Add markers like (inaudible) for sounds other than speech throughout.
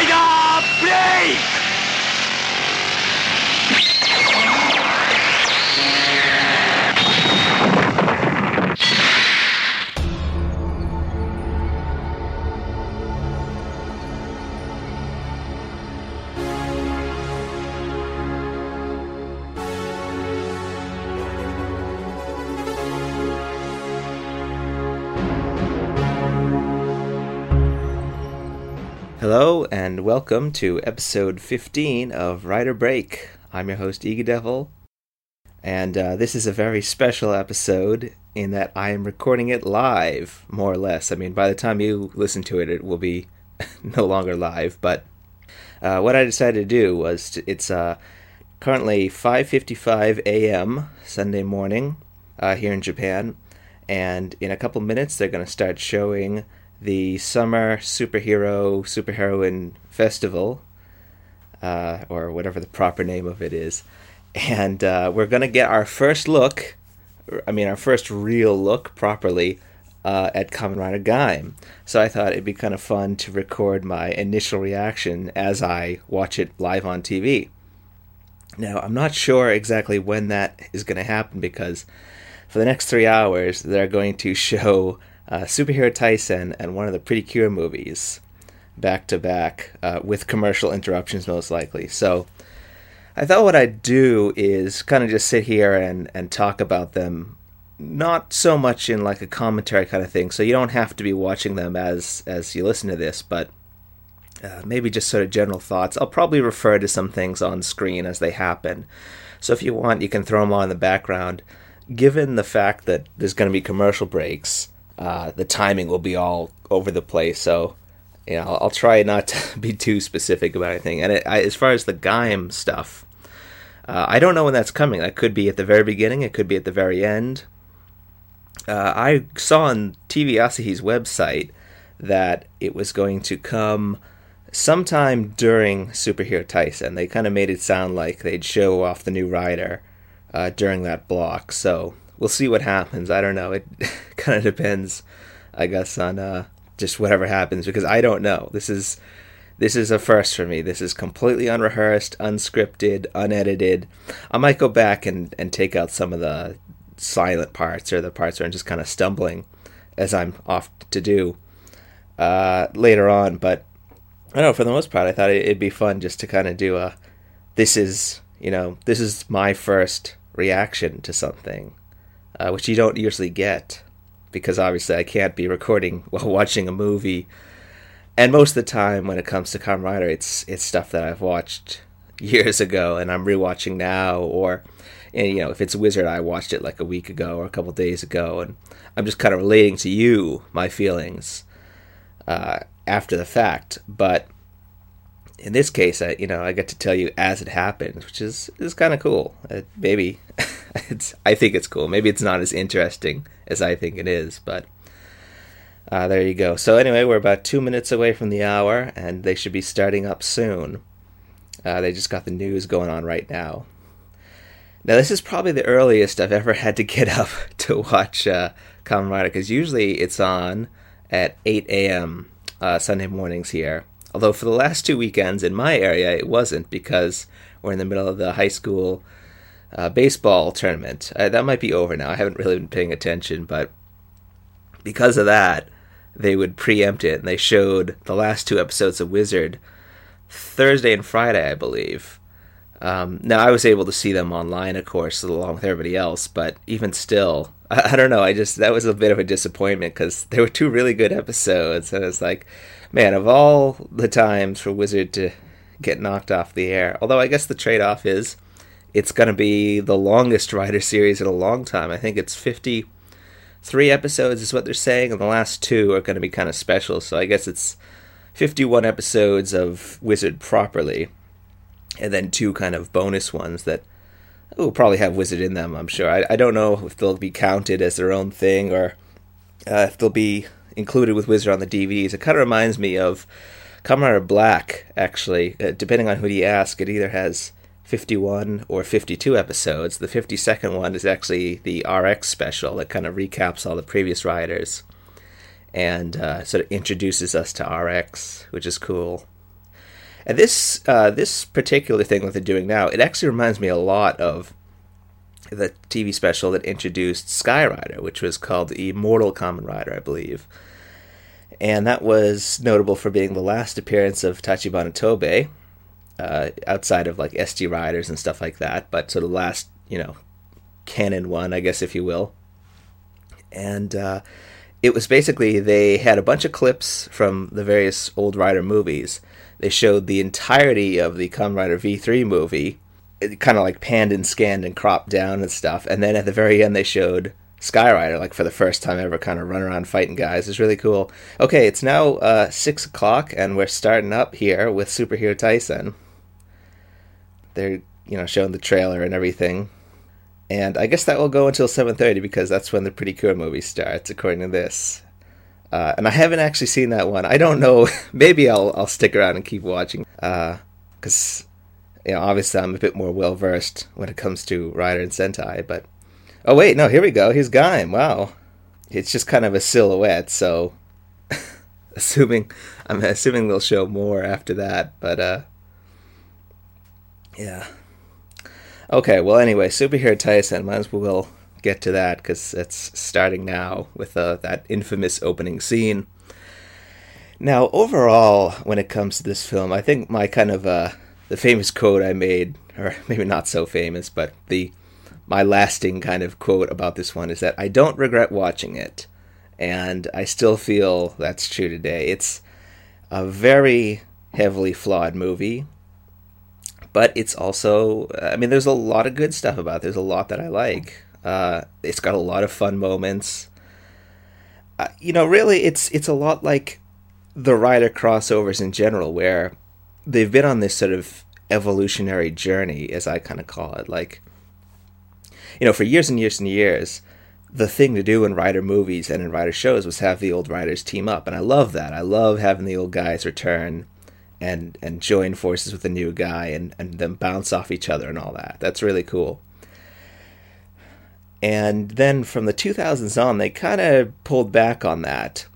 Rider! Welcome to episode 15 of Rider Break. I'm your host, Iggy Devil, and uh, this is a very special episode in that I am recording it live, more or less. I mean, by the time you listen to it, it will be (laughs) no longer live. But uh, what I decided to do was to, it's uh, currently 5:55 a.m. Sunday morning uh, here in Japan, and in a couple minutes they're going to start showing the Summer Superhero Superheroine Festival, uh, or whatever the proper name of it is. And uh, we're going to get our first look, I mean, our first real look properly uh, at Kamen Rider Gaim. So I thought it'd be kind of fun to record my initial reaction as I watch it live on TV. Now, I'm not sure exactly when that is going to happen because for the next three hours, they're going to show uh, Superhero Taisen and one of the Pretty Cure movies back to back with commercial interruptions, most likely. So I thought what I'd do is kind of just sit here and, and talk about them, not so much in like a commentary kind of thing. So you don't have to be watching them as as you listen to this, but uh, maybe just sort of general thoughts. I'll probably refer to some things on screen as they happen. So if you want, you can throw them on in the background. Given the fact that there's going to be commercial breaks, uh, the timing will be all over the place. So, you know, I'll, I'll try not to (laughs) be too specific about anything. And it, I, as far as the Gaim stuff, uh, I don't know when that's coming. That could be at the very beginning. It could be at the very end. Uh, I saw on TV Asahi's website that it was going to come sometime during Superhero Taisen. They kind of made it sound like they'd show off the new rider uh, during that block. So we'll see what happens. I don't know. It (laughs) kind of depends, I guess, on uh, just whatever happens because I don't know. This is this is a first for me. This is completely unrehearsed, unscripted, unedited. I might go back and, and take out some of the silent parts or the parts where I'm just kind of stumbling as I'm off to do uh, later on. But I don't know. For the most part, I thought it'd be fun just to kind of do a. This is you know this is my first reaction to something uh, which you don't usually get because obviously I can't be recording (laughs) while watching a movie. And most of the time, when it comes to Kamen Rider, it's it's stuff that I've watched (laughs) years ago and I'm rewatching now, or and, you know, if it's Wizard, I watched it like a week ago or a couple days ago, and I'm just kind of relating to you my feelings uh, after the fact. But in this case, I you know I get to tell you as it happens, which is is kind of cool. Uh, maybe (laughs) it's I think it's cool. Maybe it's not as interesting as I think it is, but uh, there you go. So anyway, we're about two minutes away from the hour, and they should be starting up soon. Uh, they just got the news going on right now. Now this is probably the earliest I've ever had to get (laughs) up to watch uh, Kamen Rider because usually it's on at 8 a.m. Uh, Sunday mornings here. Although for the last two weekends in my area it wasn't because we're in the middle of the high school uh, baseball tournament. Uh, that might be over now. I haven't really been paying attention, but because of that, they would preempt it, and they showed the last two episodes of Wizard Thursday and Friday, I believe. Um, now I was able to see them online, of course, along with everybody else, but even still, I, I don't know. I just that was a bit of a disappointment because there were two really good episodes, and it's like, man, of all the times for Wizard to get knocked off the air. Although I guess the trade-off is it's going to be the longest Rider series in a long time. I think it's 53 episodes, is what they're saying, and the last two are going to be kind of special. So I guess it's 51 episodes of Wizard properly, and then two kind of bonus ones that will probably have Wizard in them, I'm sure. I, I don't know if they'll be counted as their own thing or uh, if they'll be included with Wizard on the DVDs. It kind of reminds me of Kamen Black, actually. Uh, depending on who you ask, it either has 51 or 52 episodes. The 52nd one is actually the RX special that kind of recaps all the previous riders and uh, sort of introduces us to RX, which is cool. And this uh, this particular thing that they're doing now, it actually reminds me a lot of the TV special that introduced Skyrider, which was called Immortal Kamen Rider, I believe. And that was notable for being the last appearance of Tachibana Tobei, uh, outside of like SG Riders and stuff like that, but sort of last, you know, canon one, I guess, if you will. And uh, it was basically they had a bunch of clips from the various old Rider movies. They showed the entirety of the Kamen Rider V3 movie, kind of like panned and scanned and cropped down and stuff. And then at the very end, they showed Skyrider, like for the first time ever, kind of run around fighting guys. It's really cool. Okay, it's now uh, six o'clock, and we're starting up here with Superhero Taisen. They're you know showing the trailer and everything, and I guess that will go until seven thirty because that's when the Pretty Cure movie starts, according to this. Uh, and I haven't actually seen that one. I don't know. (laughs) Maybe I'll I'll stick around and keep watching. Because uh, you know, obviously I'm a bit more well versed when it comes to Rider and Sentai, but Oh wait, no, here we go. Here's Gaim. Wow. It's just kind of a silhouette, so (laughs) assuming I'm assuming they'll show more after that, but uh yeah. Okay, well anyway, Superhero Taisen. might as well get to that cuz it's starting now with uh, that infamous opening scene. Now, overall, when it comes to this film, I think my kind of uh, the famous quote I made, or (laughs) maybe not so famous, but the my lasting kind of quote about this one is that I don't regret watching it, and I still feel that's true today. It's a very heavily flawed movie, but it's also, I mean, there's a lot of good stuff about it. There's a lot that I like. Uh, it's got a lot of fun moments. Uh, you know, really, it's it's a lot like the Rider crossovers in general, where they've been on this sort of evolutionary journey, as I kind of call it. Like, you know, for years and years and years, the thing to do in Rider movies and in Rider shows was have the old riders team up, and I love that. I love having the old guys return and and join forces with the new guy and and them bounce off each other and all that. That's really cool. And then from the 2000s on, they kind of pulled back on that.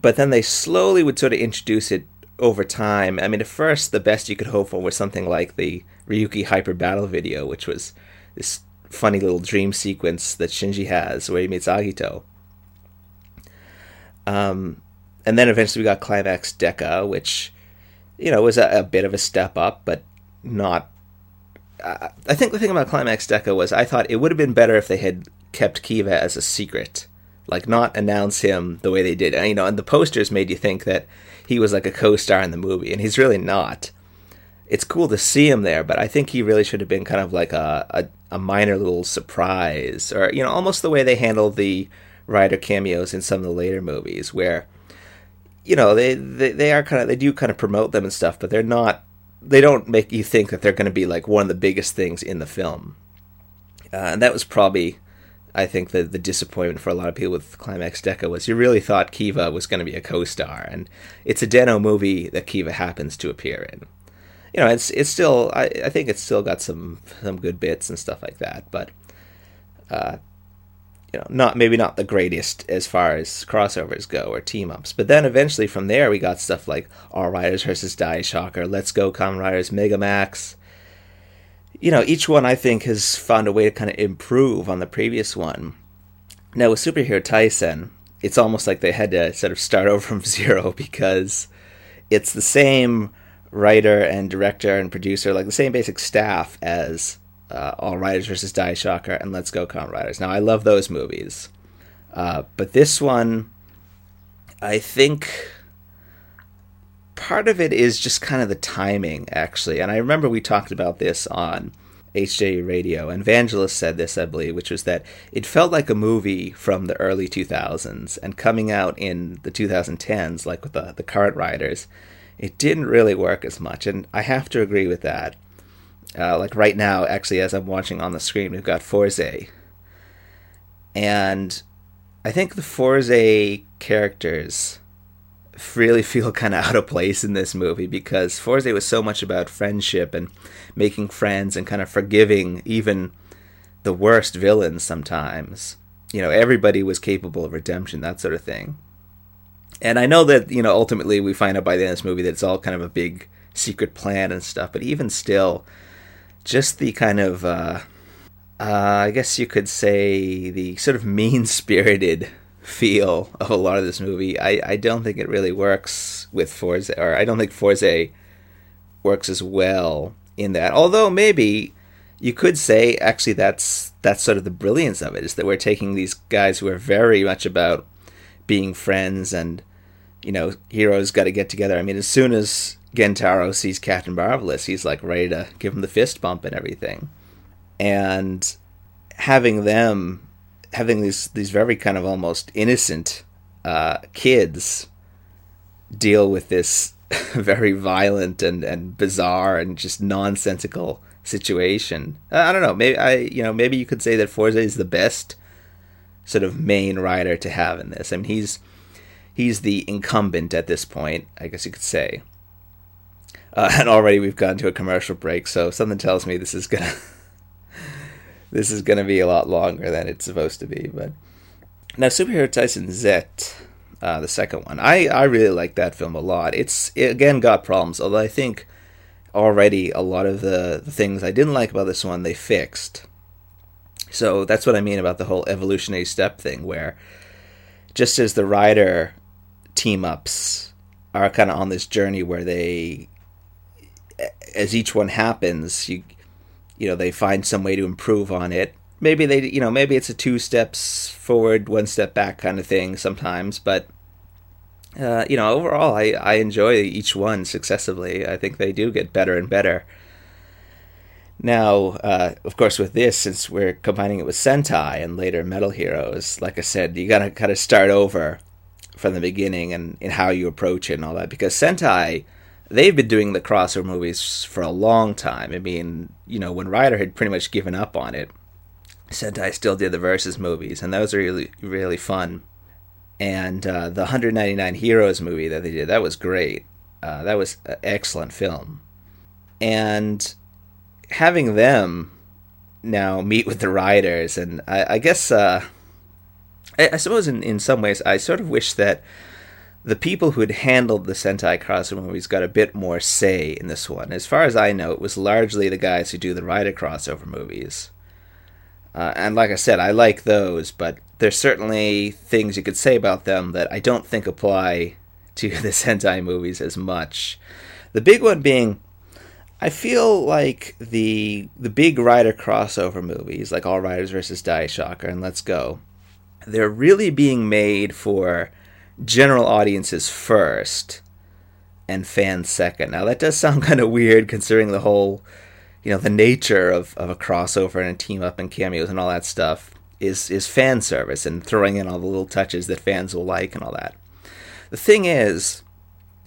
But then they slowly would sort of introduce it over time. I mean, at first, the best you could hope for was something like the Ryuki Hyper Battle video, which was this funny little dream sequence that Shinji has where he meets Agito. Um, and then eventually we got Climax Deka, which you know was a, a bit of a step up, but not. Uh, I think the thing about Climax Deka was I thought it would have been better if they had kept Kiva as a secret, like not announce him the way they did. And, you know, and the posters made you think that he was like a co-star in the movie, and he's really not. It's cool to see him there, but I think he really should have been kind of like a, a a minor little surprise, or you know, almost the way they handle the Rider cameos in some of the later movies, where you know they they, they are kind of they do kind of promote them and stuff, but they're not they don't make you think that they're going to be like one of the biggest things in the film, uh, and that was probably. I think the the disappointment for a lot of people with Climax Deka was you really thought Kiva was going to be a co-star, and it's a Den-O movie that Kiva happens to appear in you know, it's it's still I, I think it's still got some some good bits and stuff like that, but uh, you know, not maybe not the greatest as far as crossovers go or team ups. But then eventually from there we got stuff like All Riders versus Die Shocker, Let's Go Kamen Riders, Megamax. You know, each one I think has found a way to kind of improve on the previous one. Now with Superhero Taisen, it's almost like they had to sort of start (laughs) over from zero because it's the same writer and director and producer, like the same basic staff as uh, All Riders versus Die Shocker and Let's Go Kamen Riders. Now, I love those movies, uh, but this one, I think part of it is just kind of the timing, actually. And I remember we talked about this on HJ Radio, and Vangelis said this, I believe, which was that it felt like a movie from the early 2000s and coming out in the 2010s, like with the, the current riders it didn't really work as much. And I have to agree with that. Uh, like right now, actually, as I'm watching on the screen, we've got Fourze. And I think the Fourze characters really (laughs) feel kind of out of place in this movie because Fourze was so much about friendship and making friends and kind of forgiving even the worst villains sometimes. You know, everybody was capable of redemption, that sort of thing. And I know that you know ultimately we find out by the end of this movie that it's all kind of a big secret plan and stuff. But even still, just the kind of uh, uh, I guess you could say the sort of (laughs) mean spirited feel of a lot of this movie. I, I don't think it really works with Fourze, or I don't think Fourze works as well in that. Although maybe you could say actually that's that's sort of the brilliance of it is that we're taking these guys who are very much about being friends and you know heroes got to get together. I mean, as soon as Gentaro sees Captain Marvelous, he's like ready to give him the fist bump and everything, and having them having these these very kind of almost innocent uh, kids deal with this (laughs) very violent and, and bizarre and just nonsensical situation. I don't know. Maybe I you know maybe you could say that Fourze is the best sort of main rider to have in this. I mean he's he's the incumbent at this point. I guess you could say. Uh, (laughs) and already we've gone to a commercial break, so something tells me this is gonna this is gonna be a lot longer than it's supposed to be. But now, Superhero Taisen Z, uh, the second one, I I really like that film a lot. It's it again got problems, although I think already a lot of the, the things I didn't like about this one they fixed. So that's what I mean about the whole evolutionary step thing, where just as the rider team ups are kind of on this journey where they as each one happens, you you know they find some way to improve on it. Maybe they you know maybe it's a two steps forward, one step back kind of thing sometimes, but uh, you know overall I I enjoy each one successively. I think they do get better and better. Now, uh, of course, with this, since we're combining it with Sentai and later Metal Heroes, like I said, you gotta kind of start over from the beginning and in how you approach it and all that. Because Sentai, they've been doing the crossover movies for a long time. I mean, you know, when Rider had pretty much given up on it, Sentai still did the versus movies, and those are really really fun. And uh, the 199 Heroes movie that they did, that was great. Uh, that was an excellent film. And having them now meet with the riders, and I, I guess, uh, I, I, suppose in, in some ways, I sort of wish that the people who had handled the Sentai crossover movies got a bit more say in this one. As far as I know, it was largely the guys who do the Rider crossover movies. Uh, and like I said, I like those, but there's certainly things you could say about them that I don't think apply to (laughs) the Sentai movies as much. The big one being, I feel like the the big Rider crossover movies, like All Riders versus Die Shocker and Let's Go, they're really being made for general audiences first and fans second. Now that does sound (laughs) kind of weird considering the whole, you know, the nature of, of a crossover and a team up and cameos and all that stuff is is fan service and throwing in all the little touches that fans will like and all that. The thing is,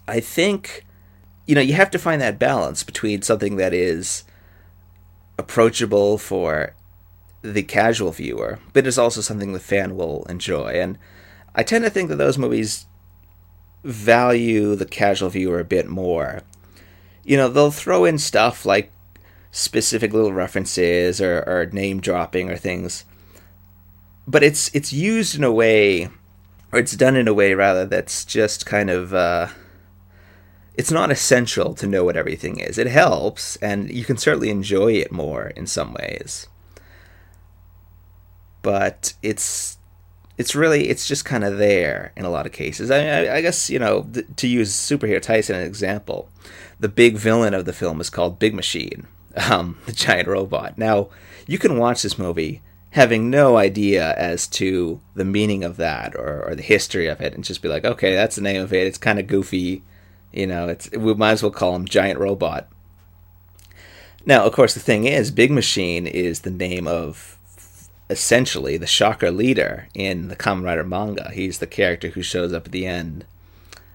I think you know, you have to find that balance between something that is approachable for the casual viewer, but is also something the fan will enjoy. And I tend to think that those movies value the casual viewer a bit more. You know, they'll throw in stuff like specific little references or, or name dropping or things, but it's it's used in a way, or it's done in a way rather that's just kind of. Uh, it's not essential to know what everything is. It helps, and you can certainly enjoy it more in some ways. But it's it's really it's just kind of there in a lot of cases. I, I, I guess you know th- to use superhero as an example, the big villain of the film is called Big Machine, (laughs) um, the giant robot. Now you can watch this movie having no idea as to the meaning of that or, or the history of it, and just be like, okay, that's the name of it. It's kind of goofy, you know. It's we might as well call him Giant Robot. Now, of course, the thing is, Big Machine is the name of essentially the Shocker leader in the Kamen Rider manga. He's the character who shows up at the end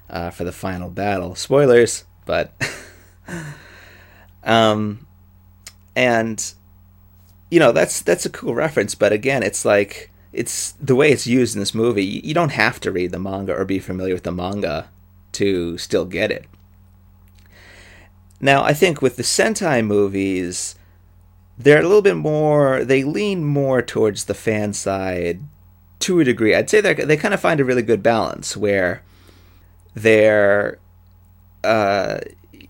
uh, for the final battle. Spoilers, but (laughs) um, and you know that's that's a cool reference. But again, it's like it's the way it's used in this movie. You don't have to read the manga or be familiar with the manga to still get it. Now, I think with the Sentai movies, they're a little bit more they lean more towards the fan side to a degree i'd say they they kind of find a really good balance where they're uh,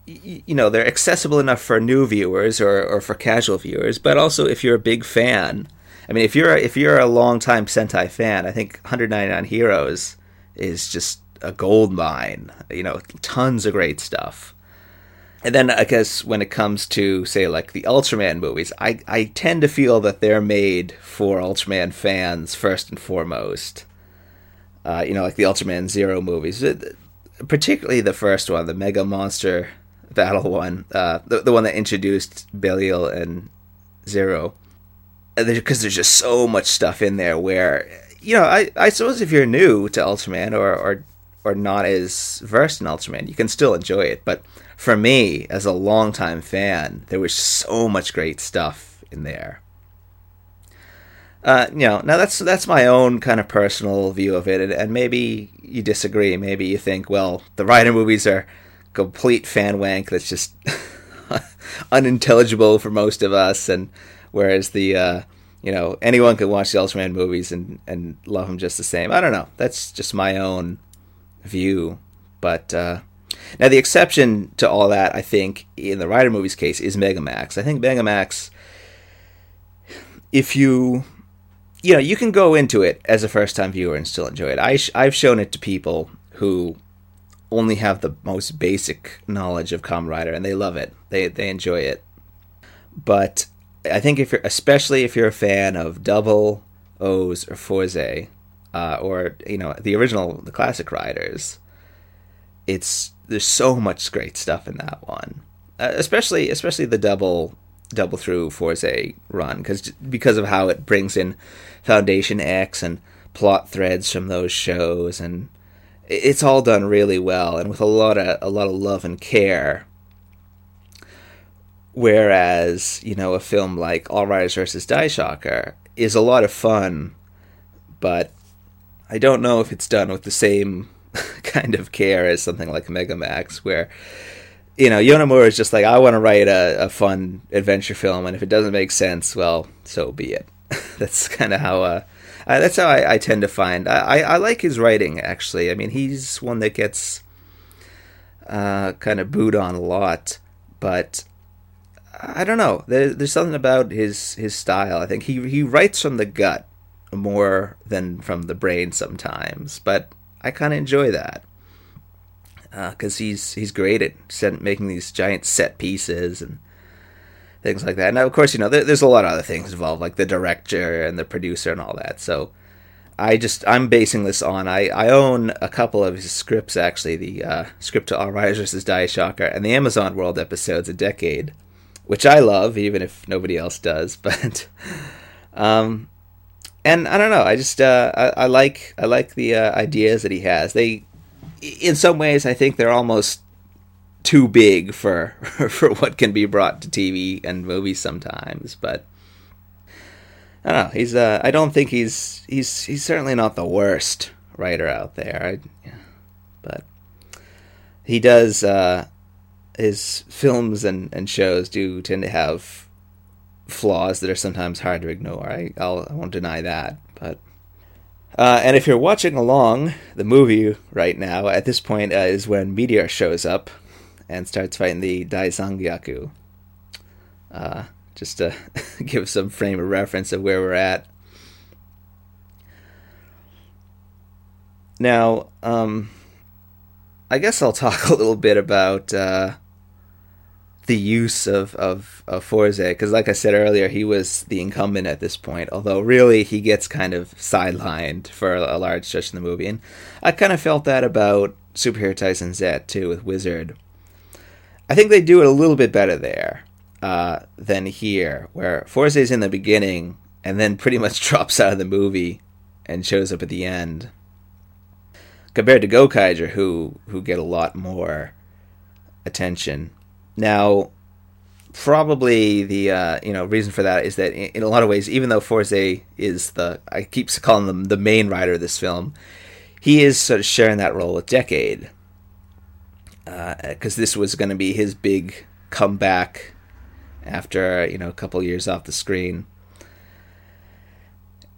you know they're accessible enough for new viewers or, or for casual viewers, but also if you're a big fan. I mean, if you're if you're a longtime Sentai fan, I think 199 Heroes is just a gold mine. You know, tons of great stuff. And then I guess when it comes to say like the Ultraman movies, I I tend to feel that they're made for Ultraman fans first and foremost. Uh, you know, like the Ultraman Zero movies, particularly the first one, the Mega Monster Battle one, uh, the the one that introduced Belial and Zero, because there's just so much stuff in there where you know I I suppose if you're new to Ultraman or or or not as versed in Ultraman, you can still enjoy it, but for me, as a longtime fan, there was so much great stuff in there. Uh, you know, now that's that's my own kind of personal view of it, and, and maybe you disagree. Maybe you think, well, the Rider movies are complete fan wank that's just (laughs) unintelligible for most of us, and whereas the uh, you know anyone can watch the Ultraman movies and and love them just the same. I don't know. That's just my own view, but uh, now, the exception to all that, I think, in the Rider movie's case, is Megamax. I think Megamax, if you, you know, you can go into it as a first time viewer and still enjoy it. I sh- I've shown it to people who only have the most basic knowledge of Kamen Rider, and they love it. They they enjoy it. But I think if you're, especially if you're a fan of Double O's or Fourze, uh, or you know the original, the classic riders, it's there's so much great stuff in that one, uh, especially especially the double double through Fourze run because because of how it brings in Foundation X and plot threads from those shows and it's all done really well and with a lot of a lot of love and care. Whereas you know a film like All Riders versus Daishocker is a lot of fun, but I don't know if it's done with the same kind of care as something like Mega Max, where you know Yonemura is just like I want to write a, a fun adventure film, and if it doesn't make sense, well, so be it. (laughs) that's kind of how uh, uh, that's how I, I, tend to find. I, I, I, like his writing actually. I mean, he's one that gets uh, kind of booed on a lot, but I don't know. There, there's something about his his style. I think he he writes from the gut more than from the brain sometimes, but I kind of enjoy that because uh, he's he's great at set, making these giant set pieces and things like that. Now, of course, you know there, there's a lot of other things involved, like the director and the producer and all that. So I just I'm basing this on I, I own a couple of his scripts actually, the uh, script to All Riders vs. Daishocker and the Amazon World episodes, a decade, which I love even if nobody else does. (laughs) But um, and I don't know. I just uh, I, I, like I like the uh, ideas that he has. They, in some ways, I think they're almost too big for (laughs) for what can be brought to TV and movies sometimes. But I don't know. He's uh, I don't think he's he's he's certainly not the worst writer out there. I, but he does uh, his films and, and shows do tend to have flaws that are sometimes hard to ignore. I I'll, I will not deny that, but. Uh, and if you're watching along the movie right now, at this point uh, is when Meteor shows up and starts fighting the Daizangyaku. Uh, just to (laughs) give some frame of reference of where we're at. Now, um, I guess I'll talk (laughs) a little bit about uh, the use of of, of Fourze because, like I said earlier, he was the incumbent at this point. Although, really, he gets kind of sidelined for a, large stretch in the movie, and I kind of felt that about Superhero Taisen Z too with Wizard. I think they do it a little bit better there uh, than here, where Fourze is in the beginning and then pretty much (laughs) drops out of the movie and shows up at the end. Compared to Gokaiger, who who get a lot more attention now, probably the uh, you know reason for that is that in, in, a lot of ways, even though Fourze is the I keep calling them the main rider of this film, he is sort of sharing that role with Decade because uh, this was going to be his big comeback after you know a couple years off the screen.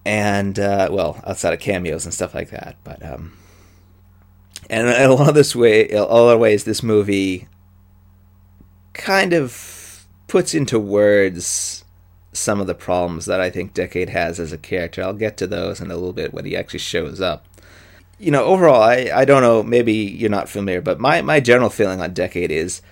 And uh, well outside of cameos and stuff like that but um, And in a lot of this way, a lot of ways, this movie kind of puts into words some of the problems that I think Decade has as a character. I'll get to those in a little bit when he actually shows up. You know, overall, I, I don't know, maybe you're not familiar, but my, my general feeling on Decade is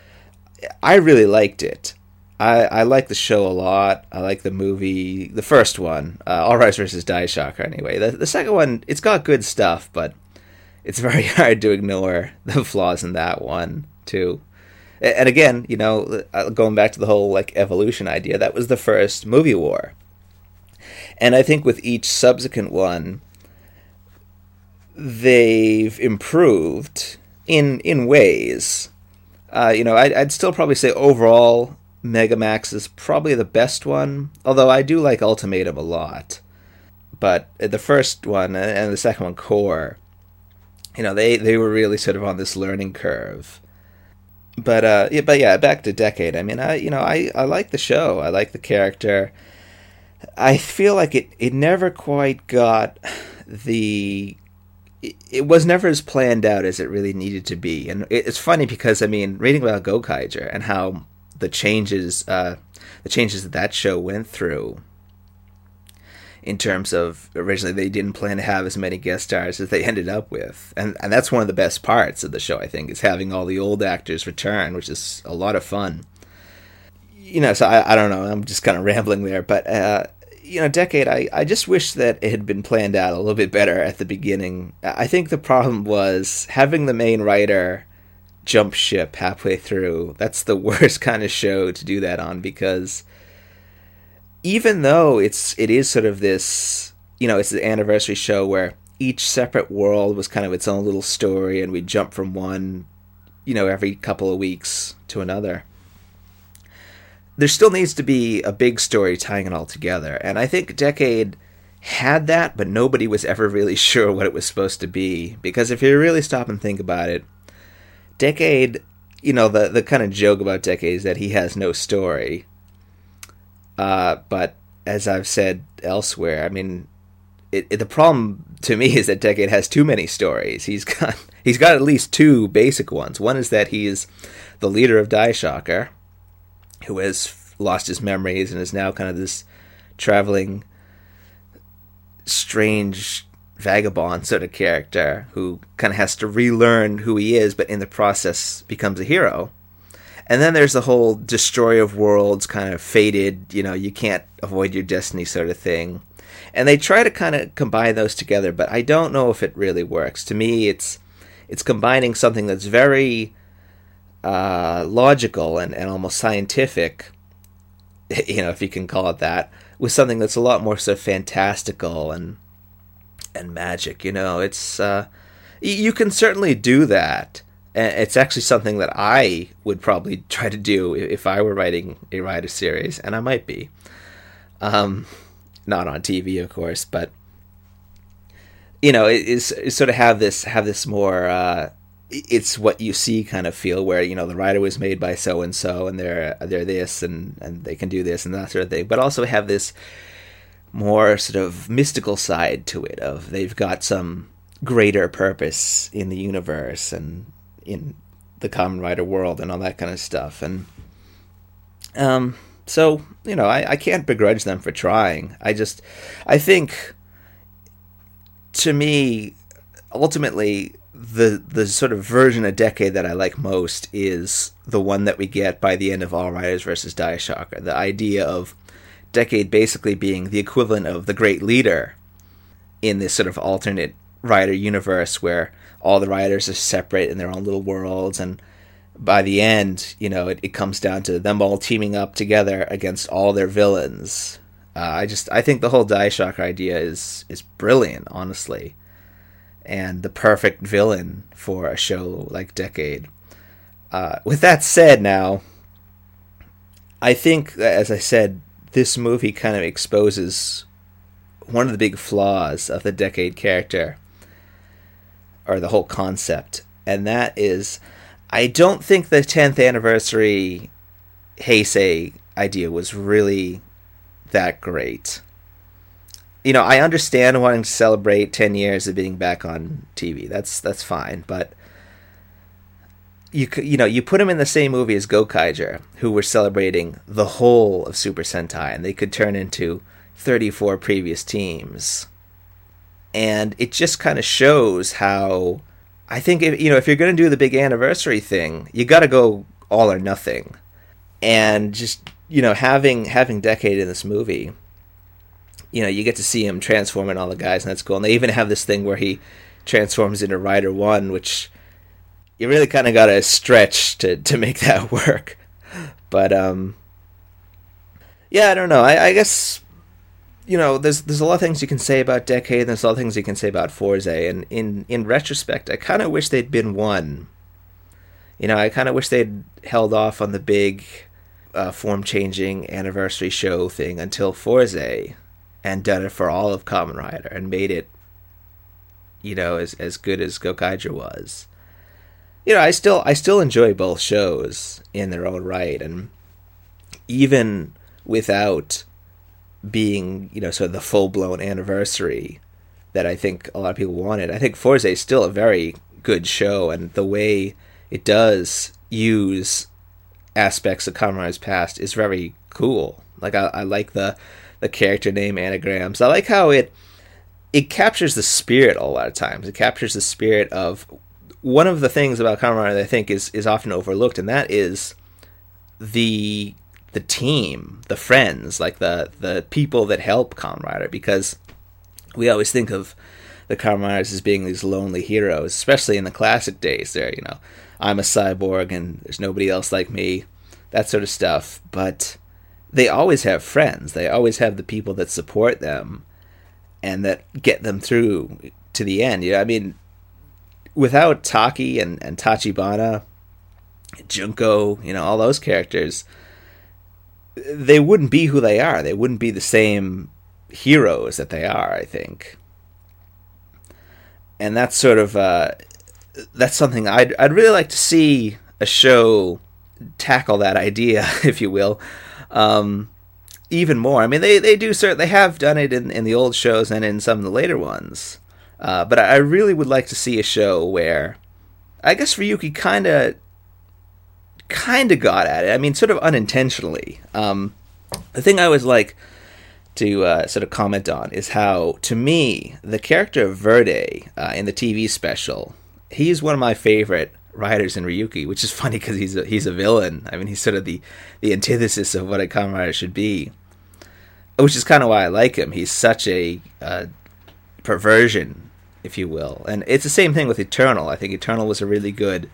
I really liked it. I, I like the show a lot. I like the movie, the first one, uh, All Rise versus Die Shocker. Anyway, the, the second one, it's got good stuff, but it's very (laughs) hard to ignore the flaws in that one too. And again, you know, uh, going back to the whole like evolution idea, that was the first movie war. And I think with each subsequent one, they've improved in in ways. Uh, you know, I'd, I'd still probably say overall, Megamax is probably the best one. Although I do like Ultimatum a lot, but the first one and the second one, Core, you know, they they were really sort of on this learning curve but uh, yeah, but yeah, back to Decade. I mean, I you know, I I like the show. I like the character. I feel like it it never quite got the it, was never as planned out as it really needed to be. And it, it's funny because I mean, reading about Gokaiger and how the changes uh, the changes that that show went through in terms of originally they didn't plan to have as many guest stars as they ended up with. And and that's one of the best parts of the show, I think, is having all the old actors return, which is a lot of fun. You know, so I, I don't know, I'm just kind of rambling there, but uh, you know, Decade, I, I just wish that it had been planned out a little bit better at the beginning. I think the problem was having the main writer jump ship halfway through. That's the (laughs) worst kind of show to do that on because even though it's it is sort of this you know it's the anniversary show where each separate world was kind of its own little story and we jump from one you know every couple of weeks to another there still needs to be a big story tying it all together. And i think decade had that but nobody was ever really (laughs) sure what it was supposed to be. Because if you really stop and think about it decade you know the the kind of joke about decade is that he has no story uh, but as I've said elsewhere, I mean, it, it, the problem to me (laughs) is that Decade has too many stories. He's got (laughs) he's got at least two basic ones. One is that he is the leader of Die Shocker, who has lost his memories and is now kind of this traveling, strange vagabond sort of character who kind of has to relearn who he is, but in the process becomes a hero. And then there's the whole destroy of worlds kind of faded, you know, you can't avoid your destiny sort of thing. And they try to kind of combine those together, but I don't know if it really works. To me, it's it's combining something that's very uh, logical and, and almost scientific, (laughs) you know, if you can call it that, with something that's a lot more sort of fantastical and and magic. You know, it's uh, you can certainly do that it's actually something that I would probably try to do if I were writing a Rider series, and I might be. Um, not on TV, of course, but you know, it's, it's sort of have this have this more. Uh, it's what you see kind of feel where you know the rider was made by so and so, and they're they're this and and they can do this and that sort of thing, but also have this more sort of mystical side to it of they've got some greater purpose in the universe and in the Kamen Rider world and all that kind of stuff. And um, so you know, I, I can't begrudge them for trying. I just, I think, to me, ultimately, the the sort of version of Decade that I like most is the one that we get by the end of All Riders versus Die Shocker. The idea of Decade basically being the equivalent of the Great Leader in this sort of alternate Rider universe where all the riders are separate in their own little worlds and by the end you know it, it comes down to them all teaming up together against all their villains. Uh, i just i think the whole die shocker idea is is brilliant honestly and the perfect villain for a show like decade. Uh, with that said now i think as i said this movie kind of exposes one of the big flaws of the decade character or the whole concept, and that is, I don't think the 10th anniversary Heisei idea was really that great. You know, I understand wanting to celebrate 10 years of being back on TV. That's that's fine, but you you know, you put him in the same movie as Gokaiger, who were celebrating the whole of Super Sentai, and they could turn into 34 previous teams. And it just kind of shows how I think if, you know if you're going to do the big anniversary thing, you got to go all or nothing. And just you know having having Decade in this movie, you know you get to see him transforming all the guys, and that's cool. And they even have this thing where he transforms into Rider One, which you really kind of got to stretch to to make (laughs) that work. But um, yeah, I don't know. I, I, guess you know there's there's a lot of things you can say about Decade. And there's a lot of things you can say about Fourze. And in in retrospect, I kind of wish they'd been one. You know, I kind of wish they'd held off on the big uh, form changing anniversary show thing until Fourze and done it for all of Kamen Rider and made it, you know, as as good as Gokaiger was you know, I still I still enjoy both shows in their own right, and even without being you know sort of the full blown anniversary that I think a lot of people wanted, I think Fourze is still a very good show, and the way it does use aspects of Kamen past is very cool. Like I, I like the the character name anagrams. I like how it it captures the spirit a lot of times. It captures the spirit of one of the things about Kamen that I think is is often overlooked, and that is the the team, the friends, like the the people that help Kamen Rider, because we always think of the Kamen Riders as being these lonely heroes, especially in the classic days. There, you know, I'm a cyborg and there's nobody else like me, that sort of stuff. But they always have friends. They always have the people that support them and that get them through to the end. You know, I mean, without Taki and, and Tachibana, Junko, you know, all those characters, they wouldn't be who they are. They wouldn't be the same heroes that they are, I think. And that's sort of uh, that's something I'd I'd really like to see a show tackle that idea, (laughs) if you will, um, even more. I mean, they they do sort they have done it in in the old shows and in some of the later ones. Uh, but I really would like to see a show where, I guess Ryuki kind of, kind of got at it. I mean, sort of unintentionally. Um, the thing I always like to uh, sort of comment on is how, to me, the character of Verde uh, in the TV special, he's one of my favorite riders in Ryuki, which is (laughs) funny because he's a, he's a villain. I mean, he's sort of the, the antithesis of what a Kamen Rider should be, which is kind of why I like him. He's such a uh, perversion if you will. And it's the same thing with Eternal. I think Eternal was a really good,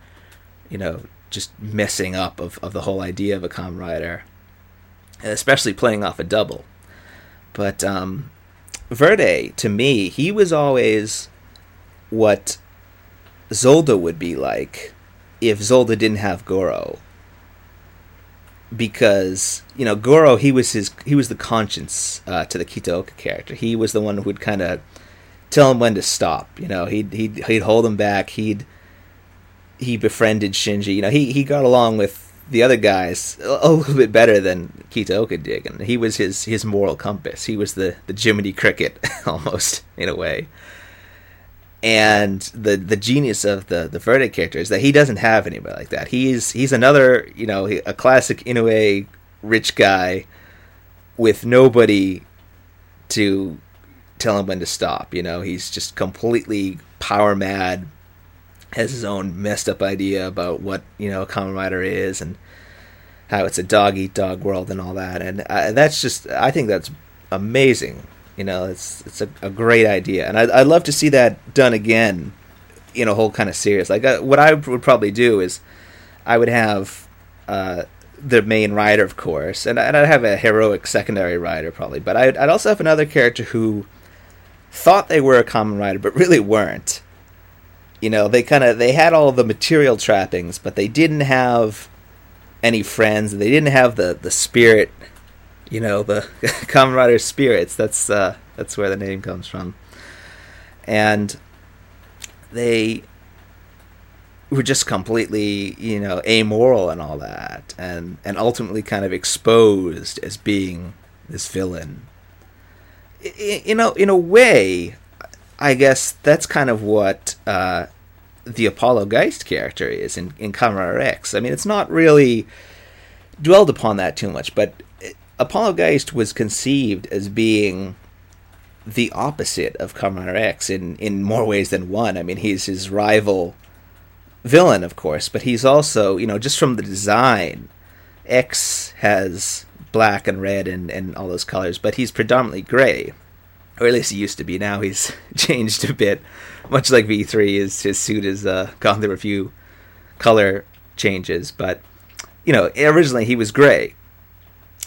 you know, just messing up of, of the whole idea of a Kamen Rider, especially playing off a double. But um, Verde, to me, he was always what Zolda would be like if Zolda didn't have Goro. Because you know Goro, he was his he was the conscience uh, to the Kitaoka character. He was the one who would kind of tell him when to stop. You know, he'd he'd he'd hold him back. He'd he befriended Shinji. You know, he he got along with the other guys a, little bit better than Kitaoka did, and he was his his moral compass. He was the the Jiminy Cricket (laughs) almost in a way. And the the genius of the the Verde character is that he doesn't have anybody like that. He's he's another you know a classic Inoue rich guy with nobody to tell him when to stop. You know, he's just completely power mad, has his own messed up idea about what you know a Kamen Rider is and how it's a dog eat dog world and all that. And uh, that's just, I think that's amazing. You know, it's it's a, a great idea, and I'd, I'd love to see that done again in a whole kind of series. Like uh, what I would probably do is, I would have. Uh, the main rider, of course, and, and I'd have a heroic secondary rider probably, but I'd, I'd also have another character who thought they were a Kamen Rider, but really weren't. You know, they kind of they had all the material trappings, but they didn't have any friends. They didn't have the the spirit. You know, the (laughs) Rider spirits. That's uh, that's where the name comes from. And they were just completely, you know, amoral and all that, and and ultimately kind of exposed as being this villain you know, in a way, I guess that's kind of what uh, the Apollo Geist character is in, in Rider X. I mean, it's not really dwelled upon that too much, but Apollo Geist was conceived as being the opposite of Rider X in, in more ways than one. I mean, he's his rival villain, of course, but he's also, you know, just from the design, X has black and red and, and all those colors, but he's predominantly gray. Or at least he used to be. Now he's (laughs) changed a bit. (laughs) Much like V3, his, his suit has uh, gone through a few color changes, but, you know, originally he was gray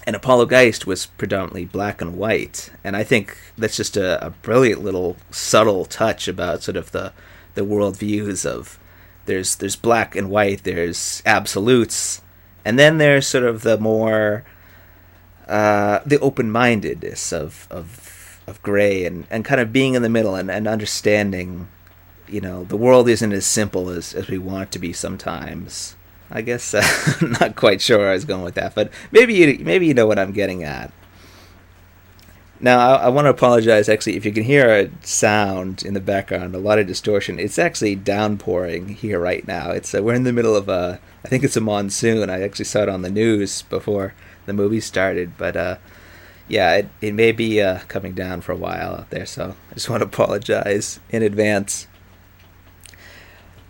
and Apollo Geist was predominantly black and white. And I think that's just a, a brilliant little subtle touch about sort of the the world views of there's there's black and white, there's absolutes, and then there's sort of the more uh, the open mindedness of of of gray and, and kind of being in the middle and, and understanding, you know, the world isn't as simple as, as we want it to be sometimes. I guess uh, (laughs) I'm not quite sure where I was going with that, but maybe you maybe you know what I'm getting at. Now I, I want to apologize. Actually, if you can hear a sound in the background, a lot of distortion. It's actually downpouring here right now. It's uh, we're in the middle of a I think it's a monsoon. I actually saw it on the news before the movie started, but uh, yeah, it it may be uh, coming down for a while out there. So I just want to apologize in advance.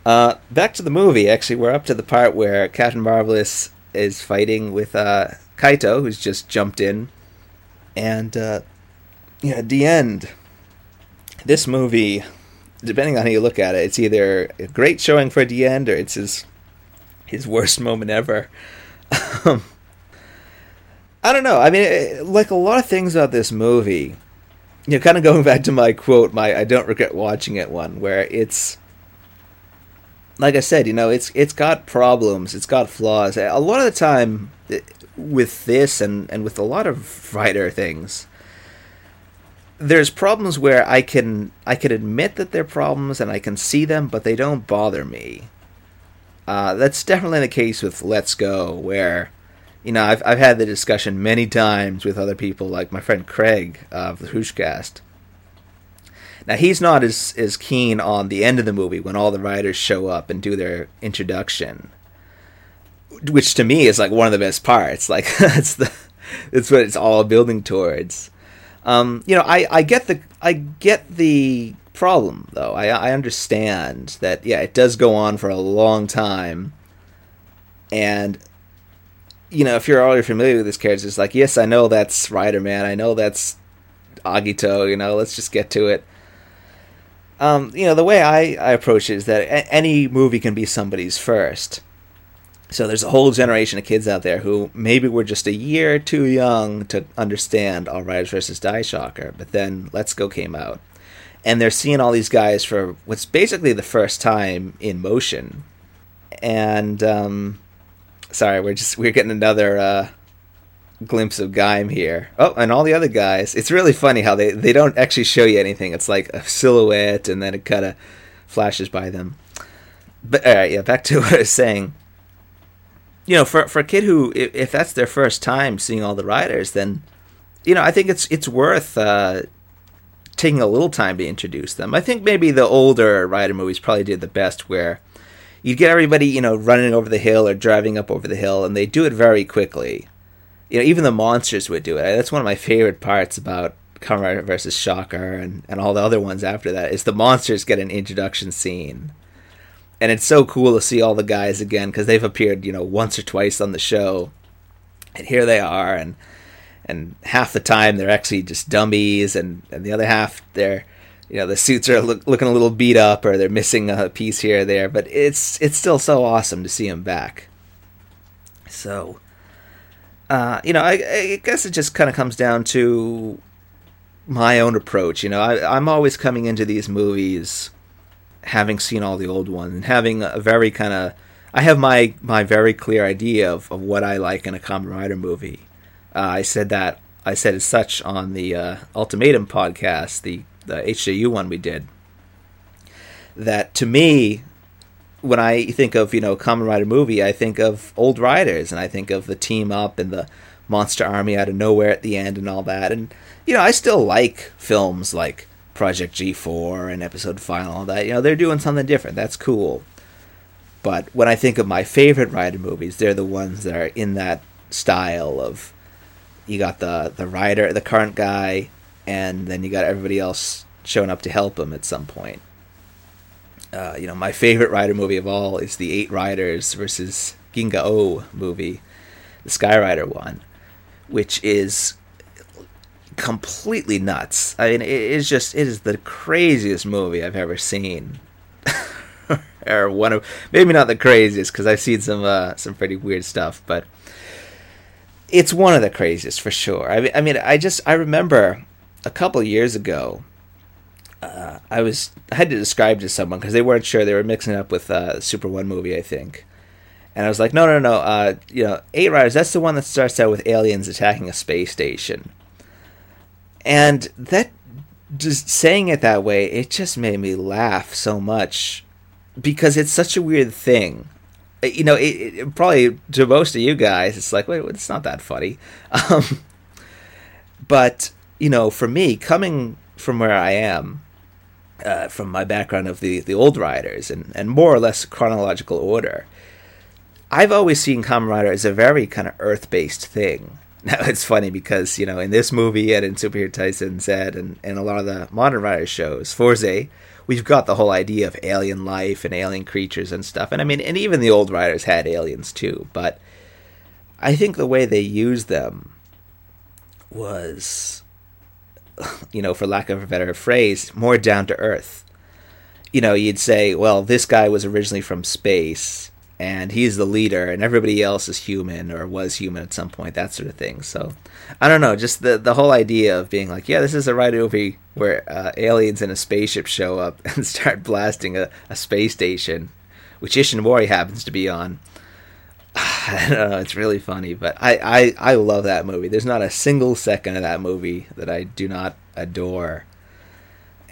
Uh, back to the movie. Actually, we're up to the part where Captain Marvelous is fighting with uh, Kaito, who's just jumped in, and uh, yeah, the end, this movie, depending on how you look at it, it's either a great showing for the end or it's his his worst moment ever. (laughs) I don't know. I mean, eh, like a lot of things about this movie, you know, kind of going back to my quote, my "I don't regret watching it" one, where it's like I said, you know, it's it's got problems, it's got flaws. Eh, a lot of the time eh, with this and and with a lot of rider things, there's problems where I can I can admit that they're problems and I can see them, but they don't bother me. Uh, that's definitely the case with Let's Go, where you know I've I've had the discussion many times with other people, like my friend Craig of the Hooshcast now he's not as as keen on the end of the movie when all the riders show up and do their introduction, which to me is like one of the best parts. (laughs) Like that's the that's what it's all building towards. Um, you know, I, I get the I get the problem though. I I understand that yeah, it does go on for a long time, and you know, if you're already familiar with this character, it's like yes, I know that's Rider Man. I know that's Agito. You know, let's just get to it um, you know, the way I, I approach it is that a- any movie can be somebody's first. So there's a whole generation of kids out there who maybe were just a year too young to understand All Riders versus Daishocker, but then Let's Go came out. And they're seeing all these guys for what's basically the first time in motion. And um, sorry, we're just we're getting another uh, glimpse of Gaim here. Oh, and all the other guys. It's really funny how they, they don't actually show you anything. It's like a silhouette and then it kind of flashes by them. But all right, yeah, back to (laughs) what I was saying. You know, for for a kid who if, if that's their first time seeing all the riders, then you know, I think it's it's worth uh, taking a little time to introduce them. I think maybe the older rider movies probably did the best where you get everybody, you know, running over the hill or driving up over the hill and they do it very quickly you know, even the monsters would do it. That's one of my favorite parts about Rider versus Shocker and, and all the other ones after that is the monsters get an introduction scene. And it's so cool to see all the guys again because they've appeared, you know, once or twice on the show. And here they are and and half the time they're actually just dummies and, and the other half they're you know the suits are look, looking a little beat up or they're missing a piece here or there but it's it's still so awesome to see him back so uh, you know, I, I, guess it just kind of comes down to my own approach. You know, I, am always coming into these movies having seen all the old ones and having a very kind of. I have my, my very clear idea of, of what I like in a Kamen Rider movie. Uh, I said that I said as such on the uh, Ultimatum podcast, the the HJU one we did. That to me, when I think of you know Kamen Rider movie, I think of old riders, and I think of the team up and the monster army out of nowhere at the end and all that. And you know, I still like films like Project G4 and Episode 5 and all that. You know, they're doing something different. That's cool. But when I think of my favorite Rider movies, they're the ones that are in that style of you got the the rider, the current guy, and then you got everybody else showing up to help him at some point. Uh, you know, my favorite Rider movie of all is the Eight Riders versus Ginga O movie, the Skyrider one, which is completely nuts. I mean, it is just it is the craziest movie I've ever seen. (laughs) or one of maybe not the craziest because I've seen some uh, some pretty weird stuff, but it's one of the craziest for sure. I mean, I mean, I just I remember a couple years ago. Uh, I was I had to describe to someone because they weren't sure they were mixing it up with uh, Super One movie, I think. And I was like, no, no, no. Uh, you know, Eight Riders. That's the one that starts out with aliens attacking a space station. And that just saying it that way, it just made me laugh so much because it's such a weird thing. Uh, you know, it, it, probably to most of you guys, it's like, wait, it's not that funny. (laughs) Um, but you know, for me, coming from where I am, uh, from my background of the the old riders and and more or less chronological order, I've always seen Kamen Rider as a very kind of earth based thing. (laughs) Now it's funny because you know in this movie and in Superhero Taisen Z and, and a lot of the modern rider shows, Fourze, we've got the whole idea of alien life and alien creatures and stuff. And I mean, and even the old riders had aliens too. But I think the way they used them was, (sighs) you know, for lack of a better phrase, more down to earth. You know, you'd say, well, this guy was originally from space and he's the leader and everybody else is human or was human at some point that sort of thing so i don't know just the the whole idea of being like yeah this is a ride movie where uh, aliens in a spaceship show up (laughs) and start blasting a, a space station which ishinomori happens to be on (sighs) I don't know. It's really funny, but I, I, I love that movie. There's not a single second of that movie that I do not adore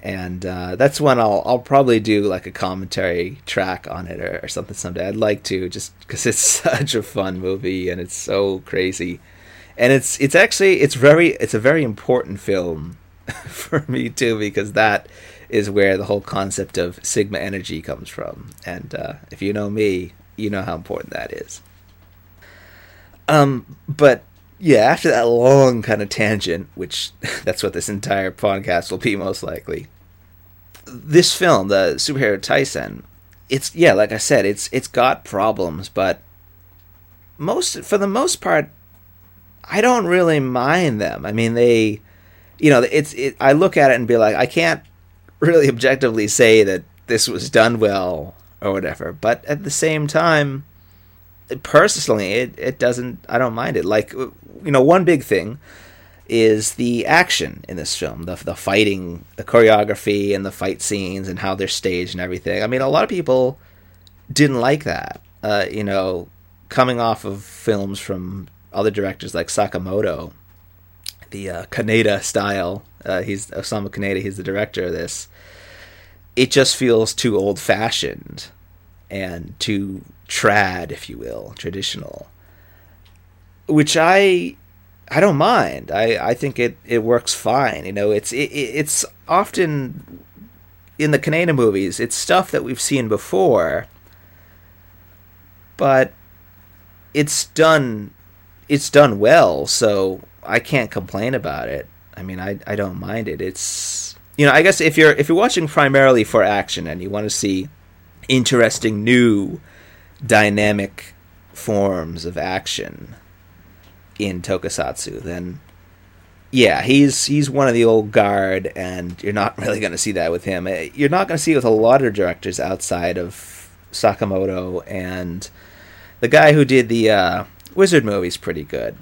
and uh, that's when I'll I'll probably do like a commentary track on it or, or something someday. I'd like to just because it's (laughs) such a fun movie and it's so crazy, and it's it's actually it's very it's a very important film (laughs) for me too because that is where the whole concept of sigma energy comes from, and uh, if you know me, you know how important that is. Um, but yeah, after that long kind of tangent, which (laughs) that's what this entire podcast will be most likely this film, the superhero Taisen, it's yeah, like I said, it's it's got problems, but most for the most part, I don't really mind them. I mean, they, you know, it's it. I look at it and be like, I can't (laughs) really objectively say that this was done well or whatever, but at the same time, personally, it it doesn't. I don't mind it. Like you know, one big thing is the action in this film, the the fighting, the choreography, and the fight scenes, and how they're staged and everything. I mean, a lot of people didn't like that. Uh, you know, coming off of films from other directors like Sakamoto, the uh, Kaneda style. Uh, he's Osamu Kaneda. He's the director of this. It just feels too old fashioned and too trad, if you will, traditional. Which I I don't mind. I, I think it, it works fine. You know, it's it, it's often in the Kaneda movies. It's stuff that we've seen before, but it's done it's done well. So I can't complain about it. I mean, I I don't mind it. It's you know, I guess if you're if you're watching primarily for action and you want to see interesting new dynamic forms of action in Tokusatsu, then yeah, he's he's one of the old guard, and you're not (laughs) really going to see that with him. Eh, you're not going to see it with a lot of directors outside of Sakamoto and the guy who did the uh, Wizard movies. Pretty good.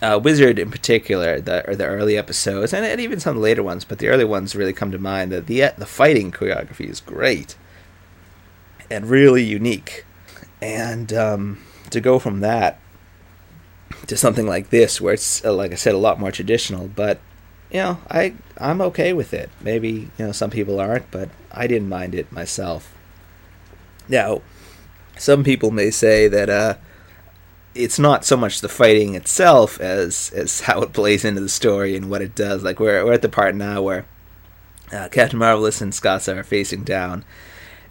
Uh, Wizard in particular, the or the early episodes, and, and even some later ones, but the early ones really come to mind. That the the fighting choreography is great and really unique, and um, to go from that to something like this, where it's uh, like I said, a lot more traditional. But you know, I I'm okay with it. Maybe you know some people aren't, but I didn't mind it myself. Now, some people may say that uh, it's not so much the fighting itself as as how it plays into the story and what it does. Like we're we're at the part now where uh, Captain Marvelous and Tsukasa are facing down,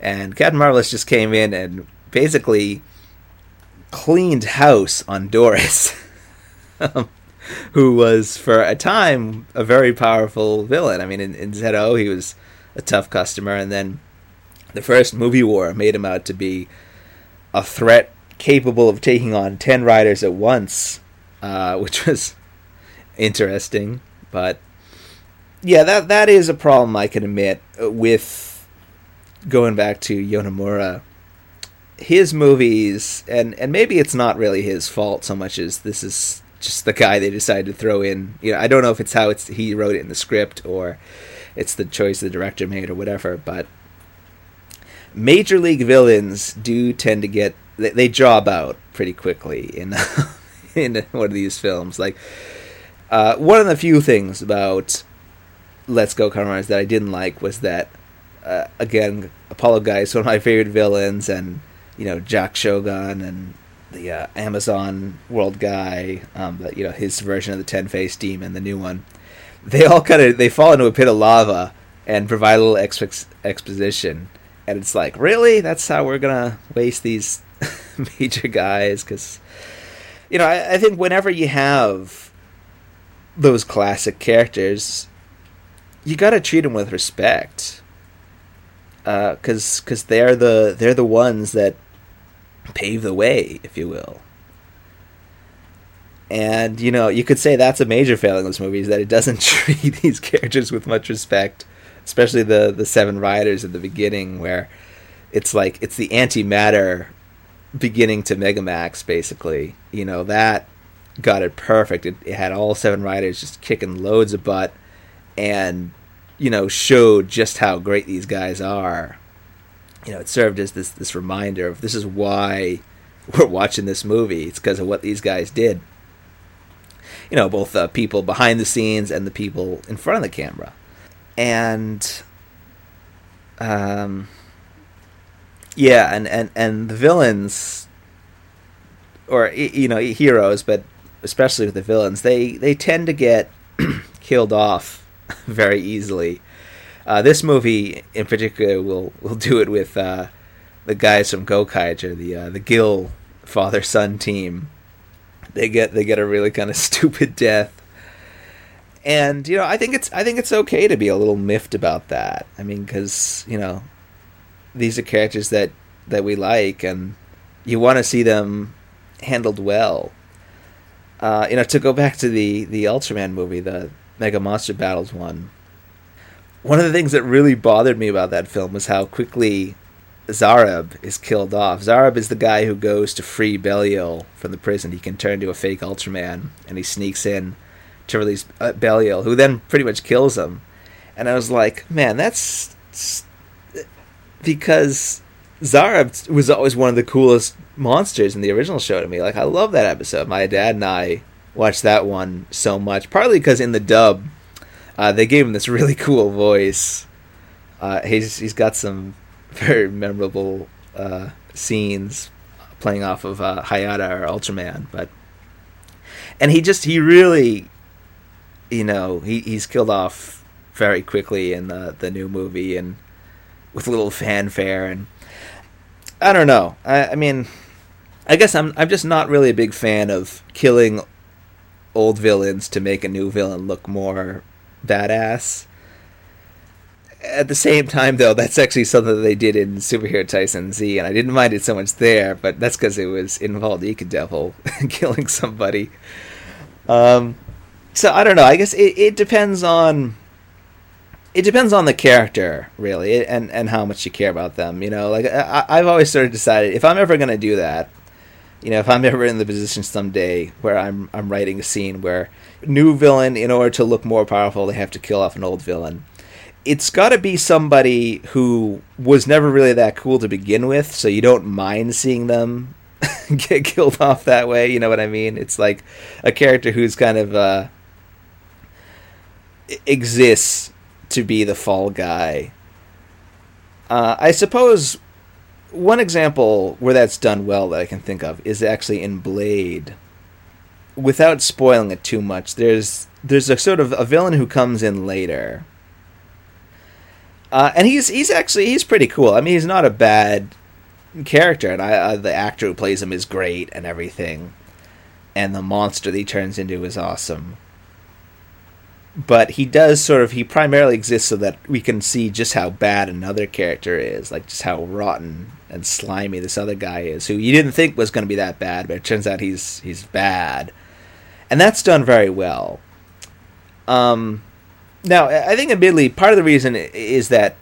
and Captain Marvelous just came in and basically cleaned house on Doras, (laughs) um, who was for a time a very powerful villain. I mean, in, in ZO he was a tough customer, and then the first movie war made him out to be a threat capable of taking on ten riders at once, uh, which (laughs) was interesting. But yeah, that that is a problem I can admit with going back to Yonemura. His movies, and and maybe it's not really his fault so much as this is just the guy they decided to throw in. You know, I don't know if it's how it's he wrote it in the script or it's the choice the director made or whatever, but major league villains do tend to get they, they job out pretty quickly in (laughs) in one of these films. Like uh, one of the few things about Let's Go Kamen that I didn't like was that uh, again Apollo Geist is one of my favorite villains, and you know Jack Shogun and the uh, Amazon World guy, um, you know his version of the Ten Face Demon, the new one. They all kind of they fall into a pit of lava and provide a little exp- exposition. And it's like really? That's how we're gonna waste these (laughs) major guys? Because you know I, I, think whenever you have those classic characters you gotta treat them with respect because uh, because they're the they're the ones that pave the way if you will and you know you could say that's a major failing of this movie is that it doesn't (laughs) treat these characters with much respect especially the the seven riders at the beginning where it's like it's the antimatter beginning to Megamax basically. You know that got it perfect. It, it had all seven riders just kicking loads of butt, and you know showed just how great these guys are. You know, it served as this this reminder of this is why (laughs) we're watching this movie. It's because of what these guys did. You know, both the people behind the scenes and the people in front of the camera and um, yeah, and, and, and the villains, or you know, heroes, but especially with the villains, they they tend to get (clears throat) killed off (laughs) very easily. Uh, this movie, in particular, will will do it with uh, the guys from Gokaiger, the uh, the Gill father son team. They get they get a really kind of (laughs) stupid death and you know i think it's i think it's okay to be a little miffed about that i mean because you know these are characters that that we like and you want to see them handled well uh, you know to go back to the the ultraman movie the mega monster battles one one of the things that really bothered me about that film was how quickly Zareb is killed off. Zareb is the guy who goes to free Belial from the prison. He can turn to a fake Ultraman, and he sneaks in to release uh, Belial, who then pretty much kills him. And I was like, man, that's because Zareb was always one of the coolest monsters in the original show to me. Like, I love that episode. My dad and I watched that one so much, partly because in the dub, uh, they gave him this really (laughs) cool voice. Uh, he's he's got some very memorable uh, scenes playing off of uh, Hayata or Ultraman, but and he just he really you know, he, he's killed off very quickly in the the new movie and with little fanfare and I don't know. I, I mean, I guess I'm I'm just not really a big fan of killing old villains to make a new villain look more badass. At the same time, though, that's actually something that they did in Superhero Taisen Z, and I didn't mind it so much there, but that's because it was involved Devil (laughs) killing somebody. Um, so I don't know. I guess it, it depends on it depends on the character really and and how much you care about them you know like I, i've always sort of decided if i'm ever going to do that you know if i'm ever in the position someday where i'm i'm writing a scene where new villain in order to look more powerful they have to kill off an old villain it's got to be somebody who was never really that cool to begin with so you don't mind seeing them (laughs) get killed off that way you know what i mean it's like a character who's kind of uh exists to be the fall guy. Uh, I suppose one example where that's done well that I can think of is actually in Blade. Without spoiling it too much, there's there's a sort of a villain who comes in later. uh, and he's he's actually he's pretty cool. I mean, he's not a bad character, and I, uh, the actor who plays him is great and everything, and the monster that he turns into is awesome. But he does sort of he primarily exists so that we can see just how bad another character is, like just how rotten and slimy this other guy is, who you didn't think was going to be that bad, but it turns out he's he's bad, and that's done very well. Um, now I think admittedly part of the reason is that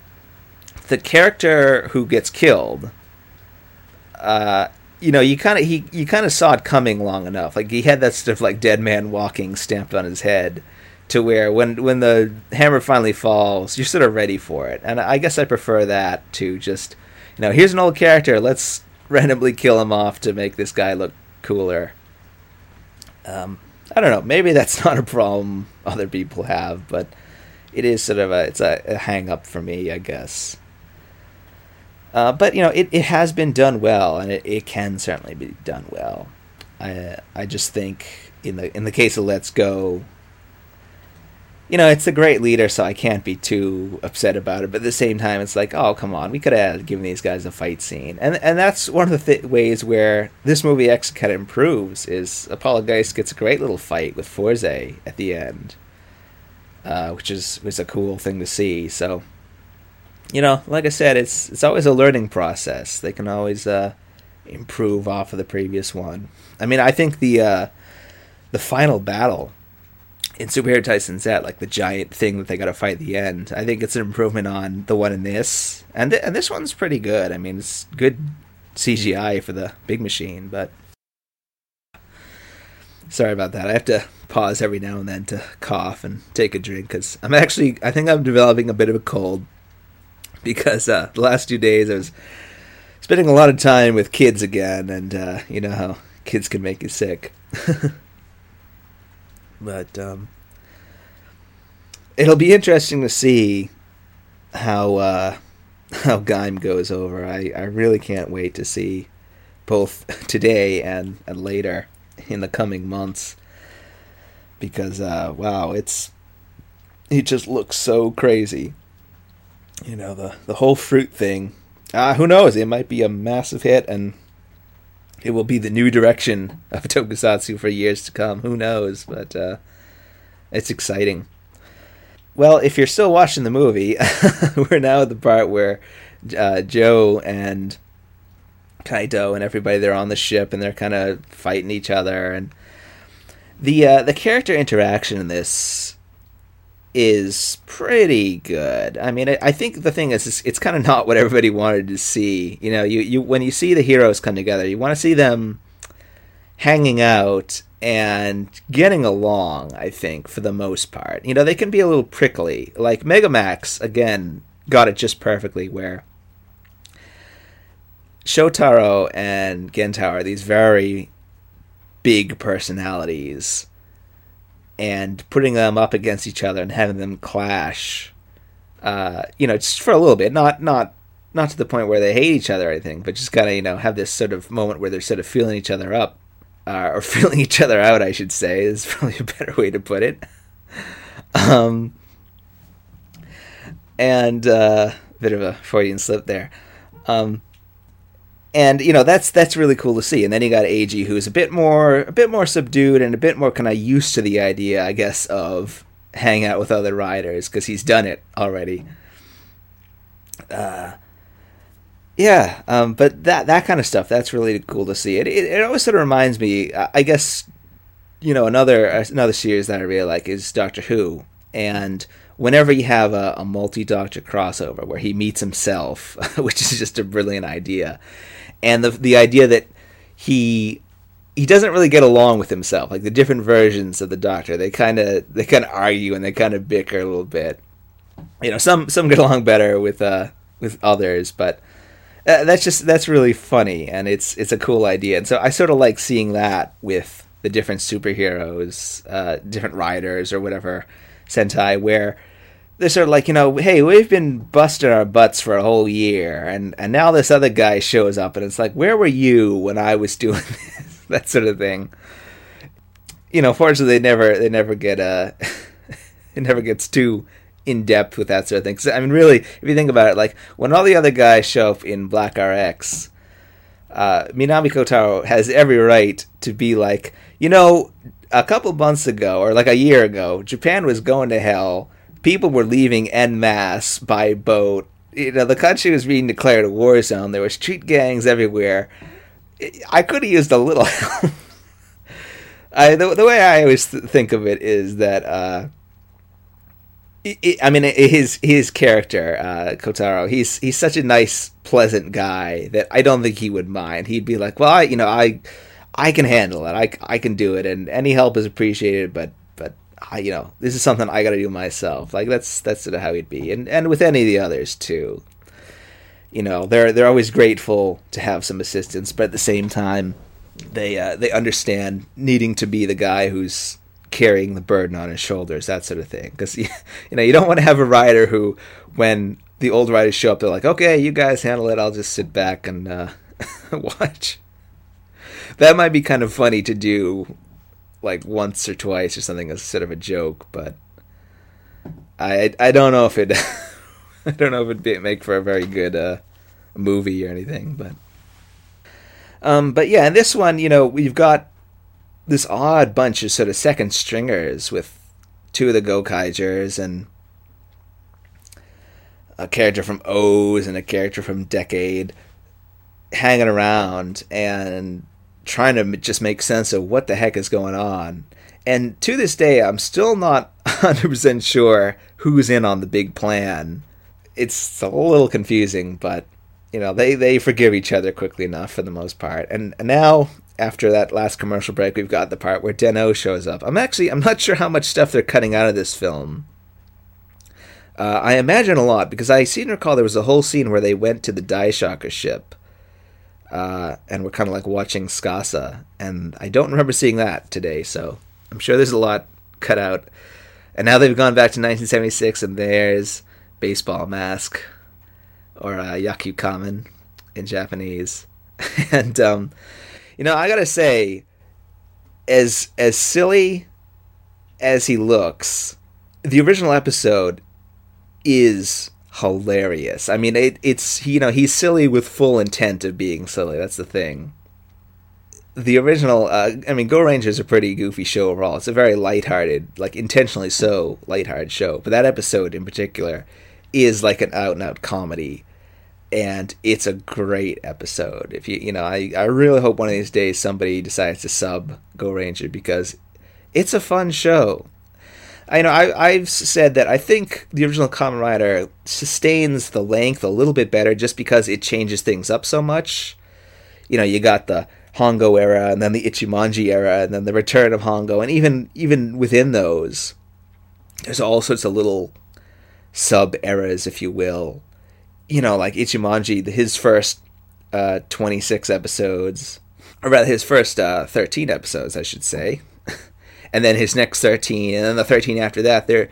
the character who gets killed uh, you know, you kind of he you kind of saw it coming long enough. Like he had that stuff like dead man walking stamped on his head, to where when when the hammer finally falls, you're sort of ready for it. And I guess I prefer that to just, you know, here's an old character, let's randomly kill him off to make this guy look cooler. Um, I don't know. Maybe that's (laughs) not a problem other people have, but it is sort of a it's a, a hang up for me, I guess. Uh, but you know, it, it has been done well, and it, it can certainly be done well. I I just think in the in the case of Let's Go, you know, it's a great leader, so I can't be too upset about it. But at the same time, it's like, oh come on, we could have given these guys a fight scene, and and that's one of the th- ways where this movie actually kind of improves. Is Apollo Geist gets a great little fight with Fourze at the end, uh, which is was a cool thing to see. So you know, like I said, it's it's always a learning process. They can always uh, improve off of the previous one. I mean, I think the uh, the final battle in Superhero Taisen Z, like the giant thing that they got to fight at the end, I think it's an improvement on the one in this, and th- and this one's pretty good. I mean, it's good CGI for the big machine, but sorry about that. I have to pause every now and then to cough and take a drink because I'm actually I think I'm developing a bit of a cold because uh, the last two days I was spending a lot of time with kids again, and uh, you know how kids can make you sick. (laughs) but um, it'll be interesting to see how uh, (laughs) how Gaim goes over. I, I really can't wait to see both (laughs) today and, and later in the coming months because uh, wow, it's he just looks so crazy you know the the whole fruit thing. Uh, who knows? It might be a massive hit, and it will be the new direction of (laughs) Tokusatsu for years to come. Who knows? But uh, it's exciting. Well, if you're still watching the movie, (laughs) we're now at the part where uh, Joe and Kaito and everybody they're on the ship and they're kind of fighting each other and the uh, the character interaction in this is pretty good. I mean, I, I think the thing is, it's, it's kind of not what everybody wanted to see. You know, you, you when you see the heroes come together, you want to see them hanging out and getting along. I think for the most part, you know, they can be a little prickly. Like Megamax again got it just perfectly, where Shotaro and Gentaro are these very big personalities and putting them up against each other and having them clash. Uh, you know, just for a little bit, not not not to the point where they hate each other or anything, but just kind of you know have this sort of moment where they're sort of feeling each other up, uh, or (laughs) feeling each other out, I should say, is (laughs) probably a better way to put it. um, and uh, bit of a Freudian slip there. Um, and you know that's that's really cool to see. And then you got Eiji, who's a bit more a bit more subdued and a bit more kind of used to the idea, I guess, of hang out with other riders because he's done it already. Uh, yeah, um, but that that kind of stuff that's really cool to see. It it, it always sort of reminds me, I guess, you know, another another series that I really like is Doctor Who, and whenever you have a, a multi Doctor crossover where he meets himself, (laughs) which is just a brilliant idea and the the idea that he he doesn't really get along with himself. Like the different versions of the Doctor, they kind of they kind of argue and they kind of bicker a little bit. You know, some some get along better with uh with others, but uh, that's just that's really funny and it's it's a cool idea. And so I sort of like seeing that with the different superheroes, uh, different riders or whatever Sentai, where they're sort of like, you know, hey, we've been busting our butts for a whole year, and and now this other guy shows up, and it's like, where were you when I was (laughs) doing this? that sort of thing. You know, fortunately, they never they never get uh, (laughs) it never gets too in depth with that sort of thing. 'Cause, I mean, really, if you think about it, like when all the other guys show up in Black RX, uh, Minami Kotaro has every right to be like, you know, a couple months ago or like a year ago, Japan was going to hell. People were leaving en masse by boat. You know, the country was being declared a war zone. There were street gangs everywhere. I could have used a little (laughs) help. I, the, the way I always th- think of it is that uh, I- I mean, his his character, uh, Kotaro, he's he's such a nice, pleasant guy that I don't think he would mind. He'd be like, "Well, I, you know, I I can handle it. I, I can do it, and any help is appreciated. But I, you know, this is something I got to do myself. Like that's that's sort of how he'd be, and and with any of the others too. You know, they're they're always grateful to have some assistance, but at the same time, they uh, they understand needing to be the guy who's carrying the burden on his shoulders, that sort of thing. Because (laughs) you know you don't want to have a rider who, when the old riders show up, they're like, "Okay, you guys handle it. I'll just sit back and uh, (laughs) watch." That might be kind of funny to do, like once or twice or something as sort of a joke, but I I don't know if it (laughs) I don't know if it'd be, make for a very good uh, movie or anything, but. Um, but yeah, in this one, you know, we've got this odd bunch of sort of second stringers with two of the Gokaigers and a character from O's and a character from Decade hanging around and trying to just make sense of what the heck is going on. And to this day, I'm still not (laughs) 100% sure who's in on the big plan. It's a little confusing, but you know they they forgive each other quickly enough for the most part and, now after that last commercial break we've got the part where Den-O shows up i'm actually i'm not sure how much stuff they're cutting out of this film uh, i imagine a lot because i seem to recall there was a whole scene where they went to the Daishocker ship uh, and we're kind of like watching Tsukasa, and I don't remember seeing that today, so I'm sure there's a lot cut out. And now they've gone back to 1976, and there's Baseball Mask, or uh, in Japanese. (laughs) and um, you know, I gotta say, as as silly as he looks, the original episode is hilarious. I mean, it, it's you know he's silly with full intent of being silly. That's the thing. The original, uh, I mean, Go Rangers a pretty goofy show overall. It's a very lighthearted, like intentionally so lighthearted show. But that episode in particular is like an out and out comedy and it's a great episode. If you you know, I, I really hope one of these days somebody decides to sub Go Ranger because it's a fun show. I know I I've said that I think the original Kamen Rider sustains the length a little bit better just because it changes things up so much. You know, you got the Hongo era and then the Ichimonji era and then the return of Hongo and even even within those there's all sorts of little sub eras if you will you know, like Ichimonji, his first uh, 26 episodes, or rather his first uh, 13 episodes, I should say, and then his next 13, and then the 13 after that, they're,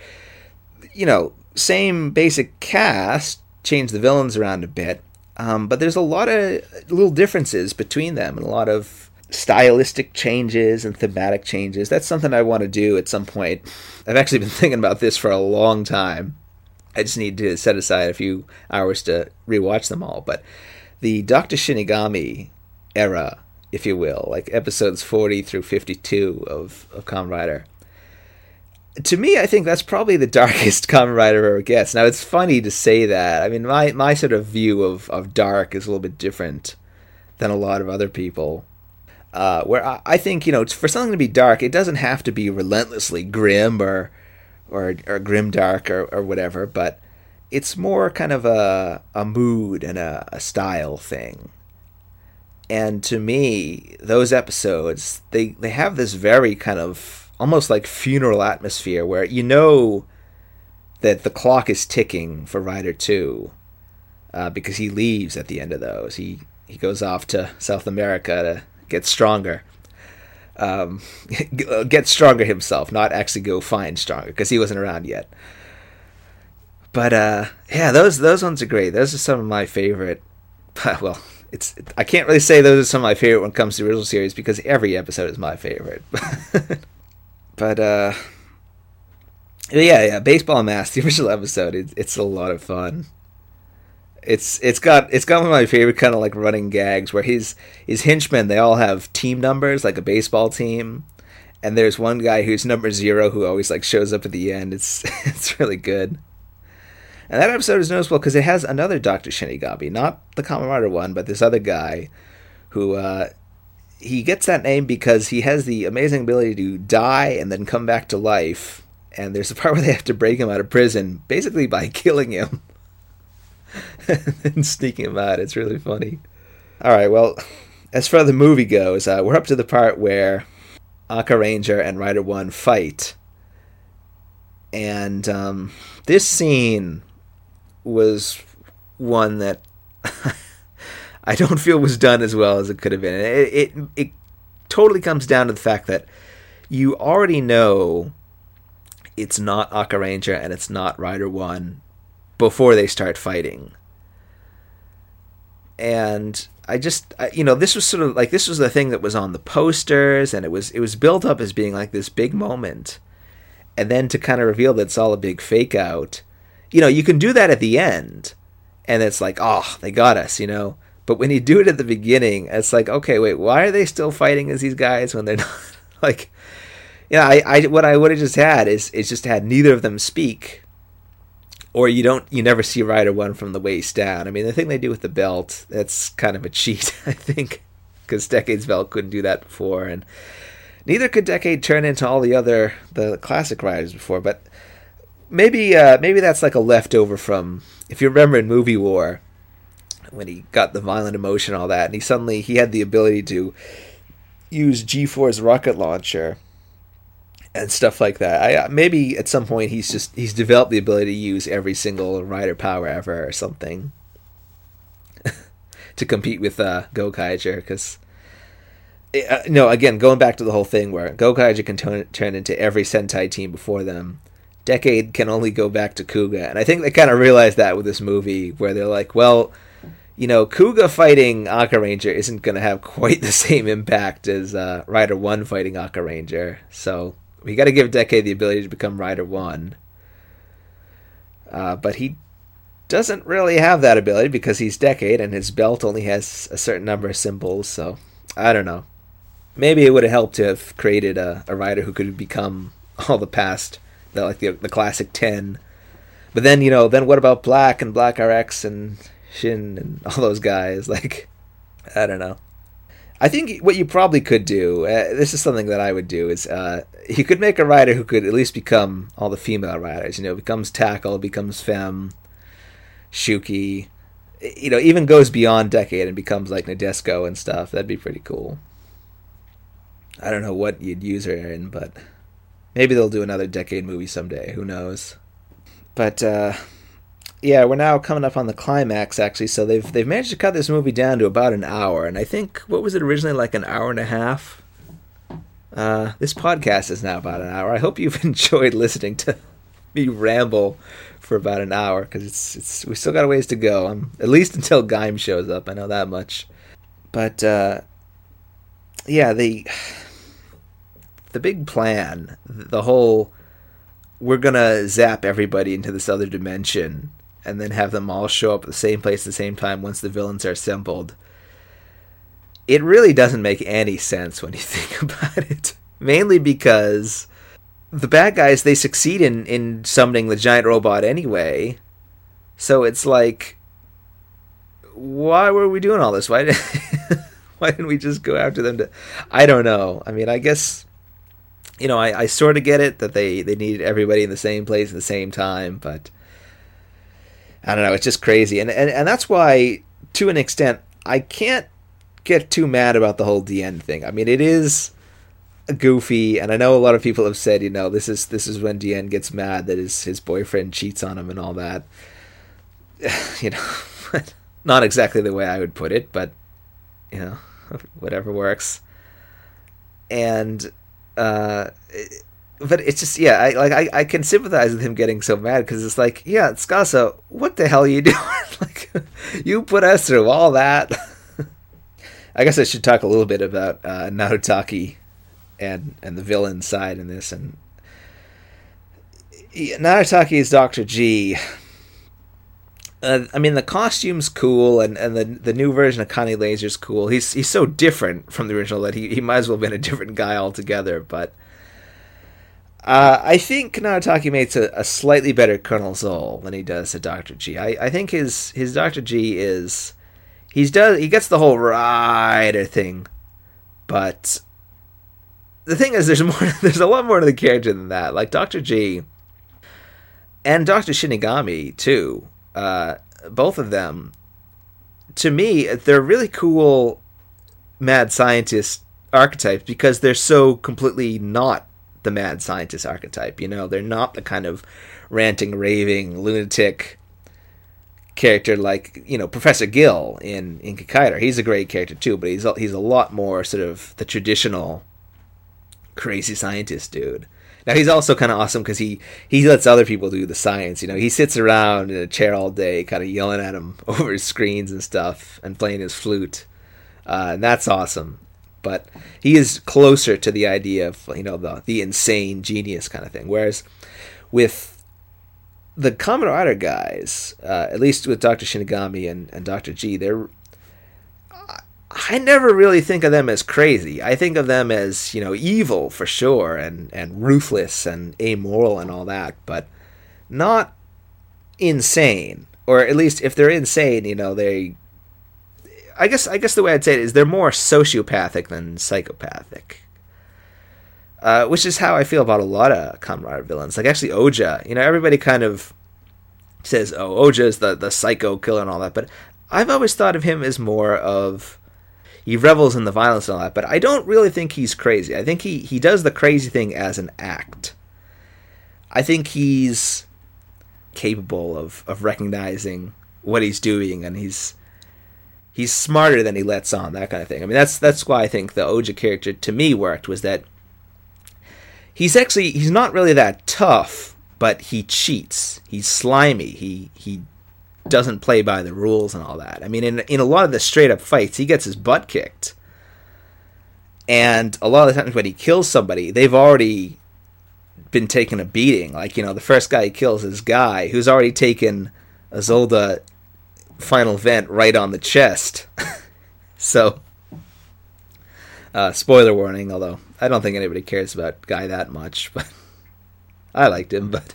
you know, same basic cast, change the villains around a bit, um, but there's a lot of little differences between them, and a lot of stylistic changes and thematic changes. That's something I want to do at some point. I've actually been (laughs) thinking about this for a long time. I just need to set aside a few hours to rewatch them all. But the Dr. Shinigami era, if you will, like episodes 40 through 52 of, of Kamen Rider, to me, I think that's probably the (laughs) darkest Kamen Rider ever gets. Now, it's funny to say that. I mean, my, my sort of view of, of dark is a little bit different than a lot of other people. Uh, where I, I think, you know, for something to be dark, it doesn't have to be relentlessly grim or or or grimdark or, or whatever, but it's more kind of a a mood and a, a style thing. And to me, those episodes they they have this very kind of almost like funeral atmosphere where you know that the clock is ticking for Rider Two uh, because he leaves at the end of those. He he goes off to South America to get stronger um, (laughs) get stronger himself, not actually go find stronger because he wasn't around yet. But uh, yeah, those those ones are great. Those are some of my favorite. (laughs) Well, it's I can't really say those are some of my favorite when it comes to the original series because every episode is my favorite. (laughs) but uh, yeah, yeah, baseball mask. The (laughs) original episode. It, it's a lot of fun. It's it's got it's got one of my favorite kind of like running gags where his his henchmen they all have team numbers like a baseball team, and there's one guy who's number zero who always like shows up at the end. It's (laughs) it's really good. And that episode is noticeable because it has another Doctor Shinigami, not the Kamen Rider one, but this other guy who uh, he gets that name because he has the amazing ability to die and then come back to life. And there's a part (laughs) where they have to break him out of prison, basically by (laughs) killing him and sneaking him out. It's really funny. All right, well, as far as the movie goes, uh, we're up to the part where Akaranger and Rider One fight, and um, this scene was one that (laughs) I don't feel was done as well as it could have been. It, it, it totally comes down to the fact that you already know it's not Akaranger and it's not Rider One before they start fighting. And I just, I, you know, this was sort of like this was the thing that was on the posters, and it was it was built up as being like this big moment, and then to kind of reveal that it's all a big fake out. You know, you can do that at the end, and it's like, oh, they got us, you know. But when you do it at the beginning, it's like, okay, wait, why are they still fighting as these guys when they're (laughs) not like? Yeah, I, I what I would have just had is is just had neither of them speak, or you don't you never see Rider One from the waist down. I mean, the thing they do with the belt that's kind of a cheat, (laughs) I think, because Decade's belt couldn't do that before, and neither could Decade turn into all the other the classic riders before. But maybe uh, maybe that's like a leftover from if you remember in Movie War when he got the violent emotion, all that, and he suddenly he had the ability to use G4's rocket launcher and stuff like that. I uh, maybe at some point he's just he's developed the ability to use every single rider power ever or something (laughs) to compete with uh, Gokaiger because. Uh, no, again, going back to the whole thing where Gokaiger can turn into every Sentai team before them. Decade can only go back to Kuuga, and I think they kind of realized that with this movie, where they're like, well, you know, Kuuga fighting Akaranger isn't going to have (laughs) quite the same impact as uh, Rider 1 fighting Akaranger. So we got to give Decade the ability to become Rider 1. Uh, but he doesn't really have that ability because he's Decade and his belt only has a certain number of symbols. So I don't know. Maybe it would have helped to have created a, a rider who could become (laughs) all the past, the, like the, the classic 10. But then, you know, then what about Black and Black RX and Shin and (laughs) all those guys. Like, I don't know. I think what you probably could do, uh, this is something that I would do, is uh, you could make a rider who could at least become all the female riders. You know, becomes Tackle, becomes Femme, Shuki, you know, even goes beyond Decade and becomes like Nadeshiko and stuff. That'd be pretty cool. I don't know what you'd use her in, but maybe they'll do another Decade movie someday. Who knows? But, uh, yeah, we're now coming up on the climax actually. So they've they've managed to cut this movie down to about an hour, and I think what was it originally like an hour and a half. Uh, this podcast is now about an hour. I hope you've (laughs) enjoyed listening to me ramble for about an hour because it's it's we still got a ways to go. Um, at least until Gaim shows up. I know that much. But uh, yeah, the the big plan, the whole we're gonna zap everybody into this other dimension and then have them all show up at the same place at the same time once the villains are assembled. It really doesn't make any sense when you (laughs) think about it. Mainly because the bad guys they succeed in in summoning the giant robot anyway. So it's like why were we doing all this? Why did (laughs) why didn't we just go after them to I don't know. I mean, I guess you know, I, I sort of get it that they, they needed everybody in the same place at the same time, but I don't know. It's just crazy, and and and that's why, to an extent, I can't get too mad about the whole Diend thing. I mean, it is goofy, and I know a lot of people have said, you know, this is this is when Diend gets mad that his his boyfriend cheats on him and all that. (sighs) you know, (laughs) not exactly the way I would put it, but you know, (laughs) whatever works. And uh, but it's just yeah, I like I, I can sympathize with him getting so mad because it's like yeah, Tsukasa, what the hell are you (laughs) doing? like you put us through all that. (laughs) I guess I should talk a little bit about uh, Narutaki and and the villain side in this, and Narutaki is Doctor G. Uh, I mean, the costume's cool, and, and the the new version of Kani Laser's cool. He's he's so different from the original that he, he might as well have been a different guy altogether. But uh, I think Narutaki makes a, a, slightly better Colonel Zoll than he does a Doctor G. I, I think his his Doctor G is he's does he gets the whole rider thing, but the thing is, there's (laughs) more. There's a lot more to the character than that. Like Doctor G and Doctor Shinigami too. Uh, both of them, to me, they're really cool mad scientist archetypes because they're so completely not the mad scientist archetype. You know, they're not the kind of ranting, raving, lunatic character like you know Professor Gill in in Kikaider. He's a great character too, but he's he's a lot more sort of the traditional crazy scientist dude. Now he's also kind of awesome because he he lets other people do the science. You know, he sits around in a chair all day, kind of yelling at him (laughs) over his screens and stuff, and playing his flute, uh, and that's awesome. But he is closer to the idea of you know the the insane genius kind of thing. Whereas with the Kamen Rider guys, uh, at least with Doctor Shinigami and, and Doctor G, they're I never really think of them as crazy. I think of them as, you know, evil for sure and, and ruthless and amoral and all that, but not insane. Or at least if they're insane, you know, they I guess I guess the way I'd say it is they're more sociopathic than psychopathic. Uh, which is how I feel about a lot of Kamen villains. Like actually Oja, you know, everybody kind of says, "Oh, Oja is the the psycho killer and all that," but I've always thought of him as more of he revels in the violence and all that, but I don't really think he's crazy. I think he, he does the crazy thing as an act. I think he's capable of, of recognizing what he's doing and he's he's smarter than he lets on, that kind of thing. I mean that's that's why I think the Oja character to me worked was that he's actually he's not really that tough, but he cheats. He's slimy. He he doesn't play by the rules and all that. I mean, in in a lot of the straight up fights, he gets his butt kicked, and a lot of the times when he kills somebody, they've already been taking a beating. Like you know, the first guy he kills is guy who's already taken a Zolda final vent right on the chest. (laughs) so, uh, spoiler warning. Although I don't think anybody cares about Guy that much, (laughs) but I liked him. But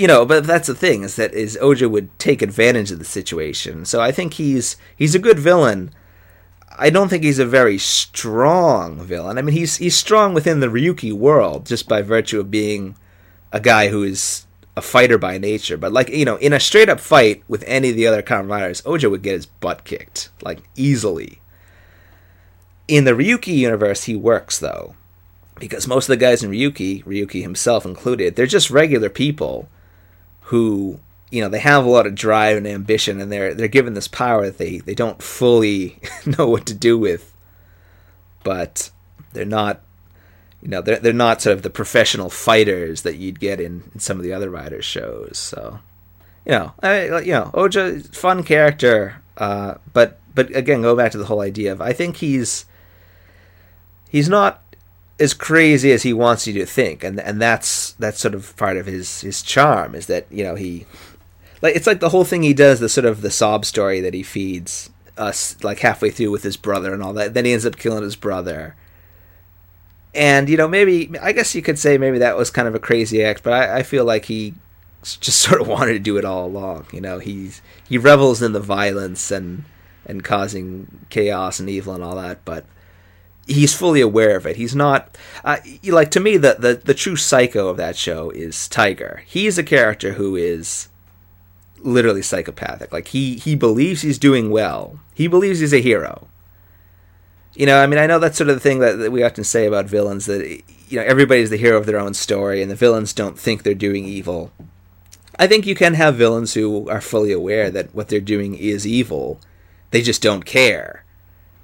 you know, but that's the thing is that is Oja would take advantage of the situation. So I think he's he's a good villain. I don't think he's a very strong villain. I mean, he's he's strong within the Ryuki world just by virtue of being a guy who is a fighter by nature. But like you know, in a straight up fight with any of the other Kamen Riders, Oja would get his butt kicked like easily. In the Ryuki universe, he works though, because most of the guys in Ryuki, Ryuki himself included, they're just regular people who you know they have a lot of drive and ambition and they're they're given this power that they they don't fully (laughs) know what to do with. But they're not you know they're they're not sort of the professional fighters that you'd get in, in some of the other riders shows so. You know I, you know Oja fun character uh, but but again go back to the whole idea of I think he's he's not as crazy as he wants you to think, and and that's that's sort of part of his his charm is that you know he like it's like the whole thing he does the sort of the sob story that he feeds us like halfway through with his brother and all that. Then he ends up killing his brother. And you know, maybe I guess you could say maybe that was kind of a crazy act, but I, I feel like he just (laughs) sort of wanted to do it all along. You know, he's he revels in the violence and and causing chaos and evil and all that, but he's fully aware of it. He's not uh, like to me the, the the true psycho of that show is Tiger. He's a character who is literally psychopathic. Like he he believes he's doing well. He believes he's a hero. You know, I mean, I know that's sort of the thing that, that we often say about villains that you know everybody's the hero of their own story, and the villains don't think they're doing evil. I think you can have villains who are fully aware that what they're doing is evil. They just don't care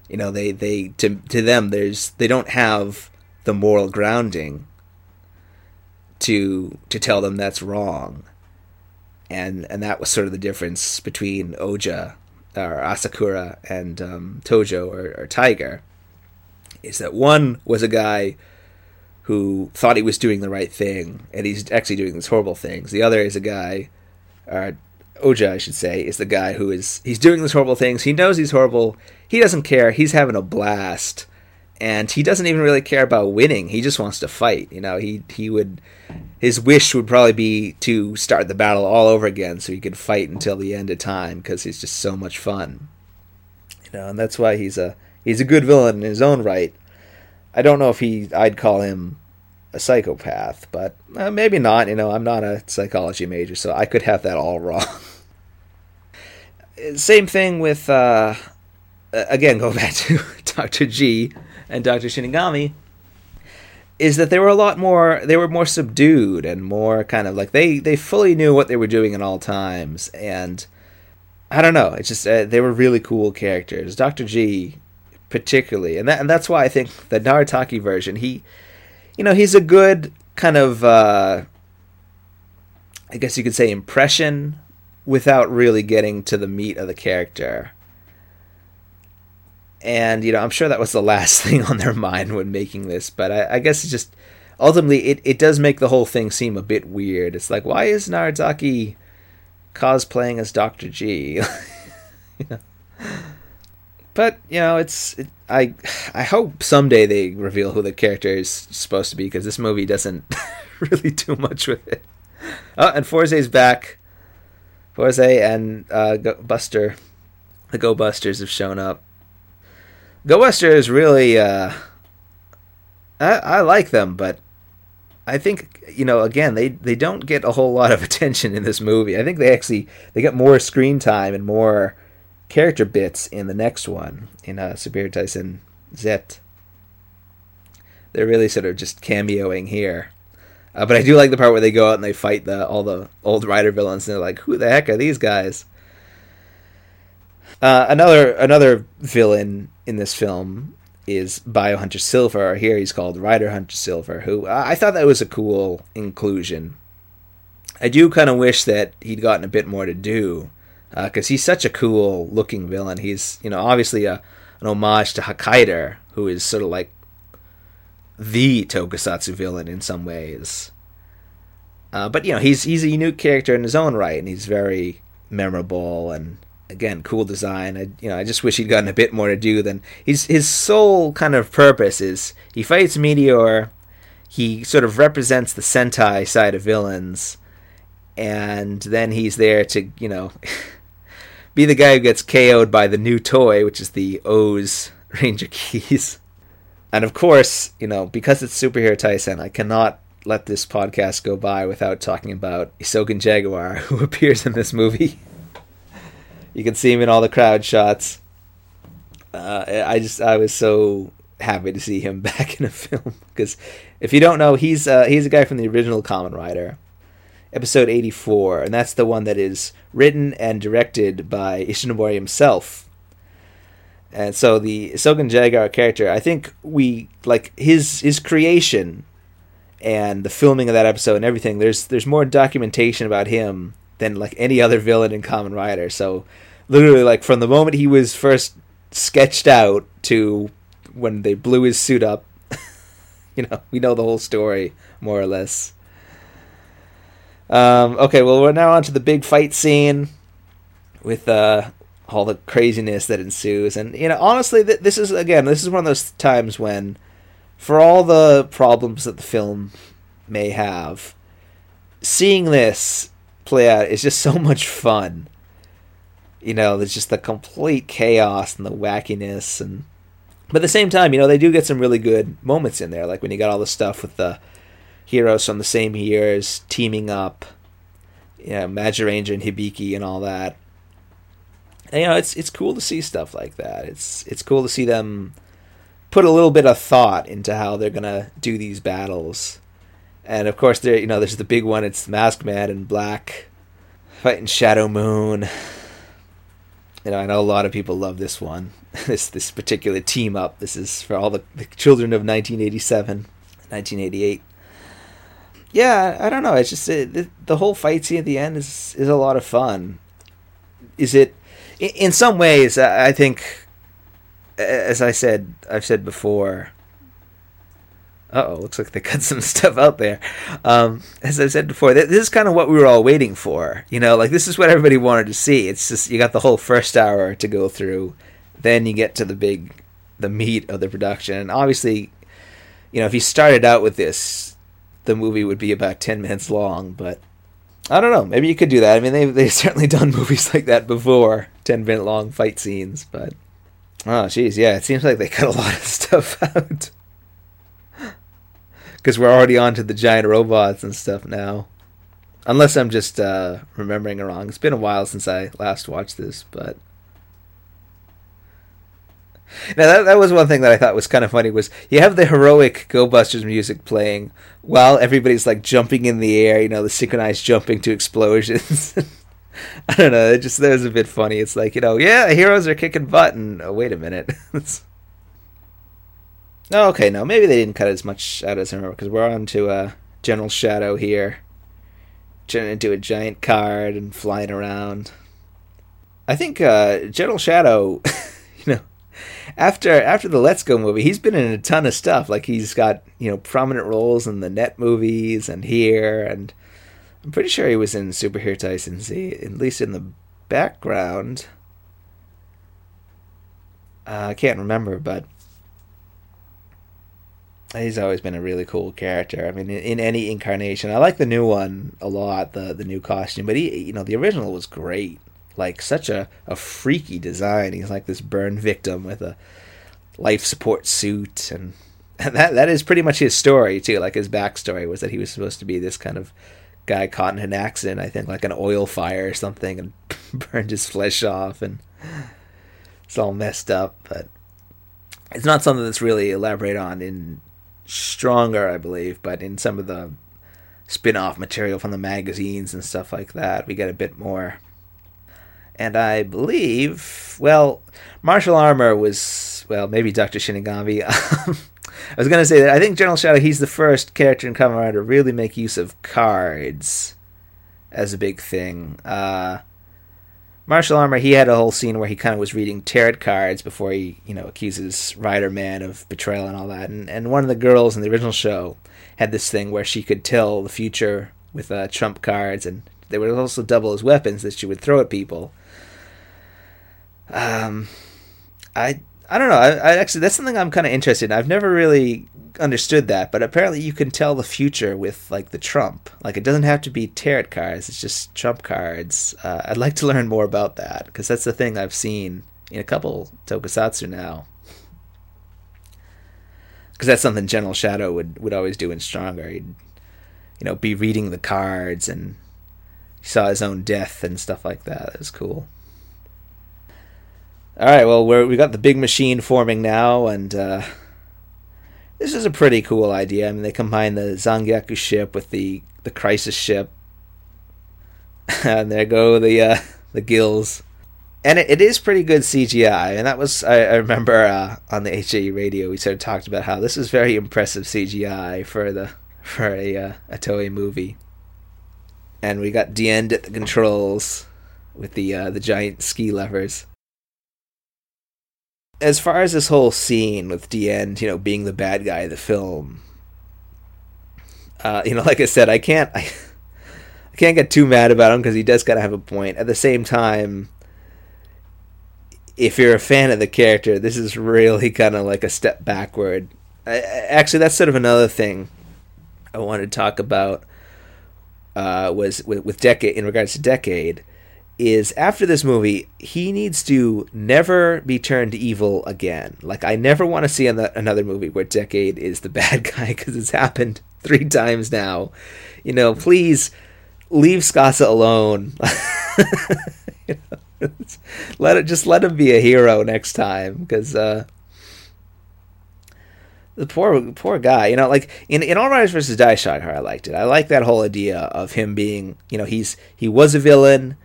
you know, they they to to them there's they don't have the moral grounding to to tell them that's wrong. And and that was sort of the difference between Oja or Asakura and um, Tojo or, or Tiger is that one was a guy who thought he was doing the right thing, and he's actually doing these horrible things. The other is a guy, uh, Oja, I should say, is the guy who is he's doing these horrible things. He knows he's horrible. He doesn't care. He's having a blast, and he doesn't even really care about winning. He just wants to fight. You know, he he would his wish would probably be to start the battle all over again, so he could fight until the end of time because he's just so much fun. You know, and that's why he's a he's a good villain in his own right. I don't know if he I'd call him a psychopath, but uh, maybe not. You know, I'm not a psychology major, so I could have that all wrong. (laughs) Same thing with uh, again, go (laughs) back to Dr. G and Dr. Shinigami is that they were a lot more they were more subdued and more kind of like they they fully knew what they were doing at all times and I don't know it's just uh, they were really cool characters Dr. G particularly and that and that's why I think the Narutaki version he you know he's a good kind of uh I guess you could say impression without really getting to the meat of the character. And you know i'm sure that was the last (laughs) thing on their mind when making this but i, I guess it's just ultimately it, it does make the whole thing seem a bit weird. It's like why is Narutaki cosplaying as dr g? (laughs) You know? But you know it's it, i i hope someday they reveal who the character is supposed to be because this movie doesn't (laughs) really do much with it. Oh and Fourze's back. Fourze and uh, Go- buster the go busters have shown up. Go Buster is really uh, I, I like them, but I think you know again they they don't get a whole lot of attention in this movie. I think they actually they get more screen time and more character bits in the next one in uh, Superhero Taisen Z. They're really sort of just cameoing here. Uh, but I do like the part where they go out and they fight the all the old Rider villains, and they're like, "Who the heck are these guys?" Uh, another another villain in this film is Biohunter Silver. Here he's called Rider Hunter Silver, who uh, I thought that was a cool inclusion. I do kind of wish that he'd gotten a bit more to do, because uh, he's such a cool looking villain. He's you know obviously a an homage to Hakaider, who is sort of like the tokusatsu villain in some ways. Uh, but you know he's he's a unique character in his own right, and he's very memorable and again, cool design. I, you know, I just wish he'd gotten a bit more to do than his his sole kind of purpose is he fights Meteor. He sort of represents the Sentai side of villains, and then he's there to you know (laughs) be the guy who gets KO'd by the new toy, which is the O's Ranger keys. And of course, you know, because it's superhero Taisen, I cannot let this podcast go by without talking about Isoginjaguar, (laughs) who appears in this movie. You can see him in all the crowd shots. Uh, I just I was so happy to see him (laughs) back in a film because if you don't know, he's uh, he's a guy from the original Kamen Rider, episode eighty four, and that's the one that is written and directed by Ishinomori himself. And so the Isoginjaguar character, I think we like his his creation and the filming of that episode and everything. There's there's more documentation about him than like any other villain in Kamen Rider. So literally like from the moment he was first sketched out to when they blew his suit up. (laughs) you know, we know the whole story more or less. Um, okay, well we're now on to the big fight scene with uh, all the craziness that ensues, and you know, honestly, th- this is again, this is one of those times when, for all the problems that the film may have, seeing this play out is just so (laughs) much fun. You know, there's just the complete chaos and the wackiness and but at the same time, you know, they do get some really good moments in there, like when you got all the stuff with the heroes from the same years teaming up, you know, Magiranger and Hibiki and all that. And, you know, it's it's cool to see stuff like that. It's it's cool to see them put a little bit of thought into how they're gonna do these battles. And of course, there you know, there's the big one. It's Maskman and Black fighting Shadow Moon you know, I know a lot of people love this one, (laughs) this this particular team up. This is for all the, the children of 1987, 1988. Yeah, I don't know. It's just it, the, the whole fight scene at the end is is a lot of fun. Is it? In some ways, I think, as I said, I've said before. oh, looks like they (laughs) cut some stuff out there. Um, as I said before, this is kind of what we were all waiting for. You know, like this is what everybody wanted to see. It's just you got the whole first hour to go through, then you get to the big, the meat of the production. And obviously, you know, if you started out with this, the movie would be about ten minutes long. But I don't know. Maybe you could do that. I mean, they've they've (laughs) certainly done movies like that before, ten minute long fight scenes. But oh, jeez, yeah, it seems like they cut a lot of (laughs) stuff out because we're already on to the giant robots and stuff now. Unless I'm just uh, remembering it wrong. It's been a while since I last watched this, but now that that was one thing that I thought was kind of funny was you have the heroic Go Busters music playing while everybody's like jumping in the air, you know, the synchronized jumping to explosions. (laughs) I don't know, it just that was a bit funny. It's like, you know, yeah, heroes are kicking butt and oh, wait a minute. (laughs) Oh, okay, no, maybe they didn't cut as much out as I remember because we're on to uh, General Shadow here, turning into a giant card and flying around. I think uh, General Shadow, (laughs) after after the Let's Go movie, he's been in a ton of stuff. Like he's got you know prominent roles in the Net movies and here, and I'm pretty sure he was in Superhero Taisen Z, at least in the background. Uh, I can't remember, but he's always been a really cool character. I mean, in, in, any incarnation, I like the new one a lot, the the new costume. But he, you know, the original was great. Like such a a freaky design. He's like this burn victim with a life support suit, and, (laughs) and that that is pretty much his story too. Like his backstory was that he was supposed to be this kind of guy caught in an accident, I think, like an oil fire or something, and (laughs) burned his flesh off, and it's all messed up. But it's not something that's really elaborated on in stronger, I believe, but in some of the spin off material from the magazines and stuff like that, we get a bit more. And I believe, well, Martial Armor was, well, maybe Dr. Shinigami. (laughs) I was going to say that I think General Shadow, he's the first character in Kamen Rider to really make use of cards as a big thing. Uh, Martial Armor, he had a whole scene where he kind of was reading tarot cards before he, you know, accuses Rider Man of betrayal and all that. And and one of the girls in the original show had this thing where she could tell the future with uh, trump cards, and they would also double as weapons that she would throw at people. Um, I I don't know. I, I actually that's something I'm kind of interested in. I've never really understood that, but apparently you can tell the future with like the trump. Like it doesn't have to be tarot cards; it's just trump cards. Uh, I'd like to learn more about that because that's the thing I've seen in a couple tokusatsu now. Because that's something General Shadow would would always do in Stronger. He'd you know be reading the cards and he saw his own death and stuff like that. It was cool. All right, well, we got the big machine forming now, and uh, this is a pretty cool idea. I mean, they combine the Zangyack ship with the the Crisis ship, (laughs) and there go the uh, the gills, and it, it is pretty good CGI. And that was I, I remember uh, on the HAE radio we sort of talked about how this is very impressive CGI for the for a uh, a Toei movie. And we got Diend at the controls with the uh, the giant ski levers as far as this whole scene with Diend, you know, being the bad guy of the film, uh, you know, (laughs) like I said, I can't, I, (laughs) I can't get too mad about him because he does kind of have a point. At the same time, if you're a fan of the character, this is really (laughs) kind of like a step backward. I, actually, that's sort of another thing I wanted to talk about. Uh, was with, with decade in regards to decade is after this movie, he needs to never be turned evil again. Like, I never want to see another movie where Decade is the (laughs) bad guy because it's happened (laughs) three times now. You know, please leave Tsukasa alone. you (laughs) know, let it just let him be a hero next time because uh, the poor poor guy. You know, like in in All Riders versus Daishocker, I liked it. I like that whole idea of him being, you know, he's he was a villain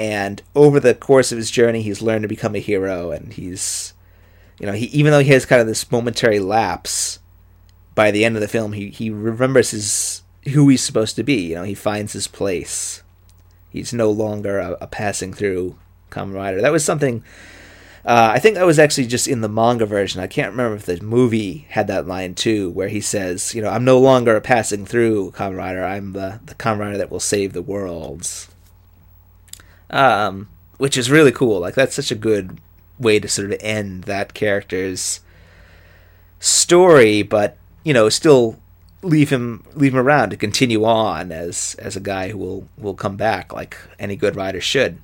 and over the course of his journey he's learned to become a hero and he's you know he even though he has kind of this momentary lapse by the end of the film he he remembers his who he's supposed to be you know he finds his place he's no longer a, a passing through Kamen Rider that was something Uh, I think that was actually just in the manga version. I can't remember if the movie had that line too, where he says, "You know, I'm no longer a passing through Kamen Rider. I'm the the Kamen Rider that will save the worlds." Um, which is really cool. Like that's such a good way to sort of end that character's story, but you know, still leave him leave him around to continue on as as a guy who will will come back like any good writer should.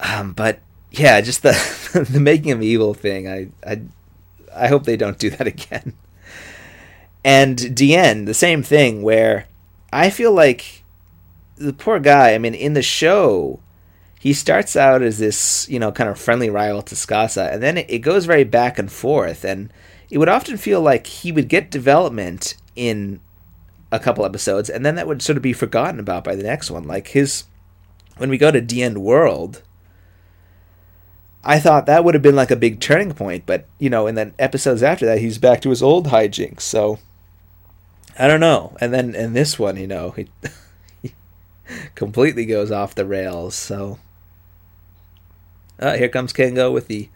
Um, but yeah, just the (laughs) the making him evil thing. I I I hope they don't do that (laughs) again. And Diend, the same thing where I feel like the poor guy. I mean, in the show, he starts out as this you know kind of friendly rival to Tsukasa, and then it, it goes very back and forth, and it would often feel like he would get development in a couple episodes, and then that would sort of be forgotten about by the next one. Like his when we go to Diend World I thought that would have been like a big turning point, but you know, in the episodes after that, he's back to his old hijinks. So I don't know. And then in this one, you know, he (laughs) (laughs) completely goes off the rails. So uh, here comes Kengo with the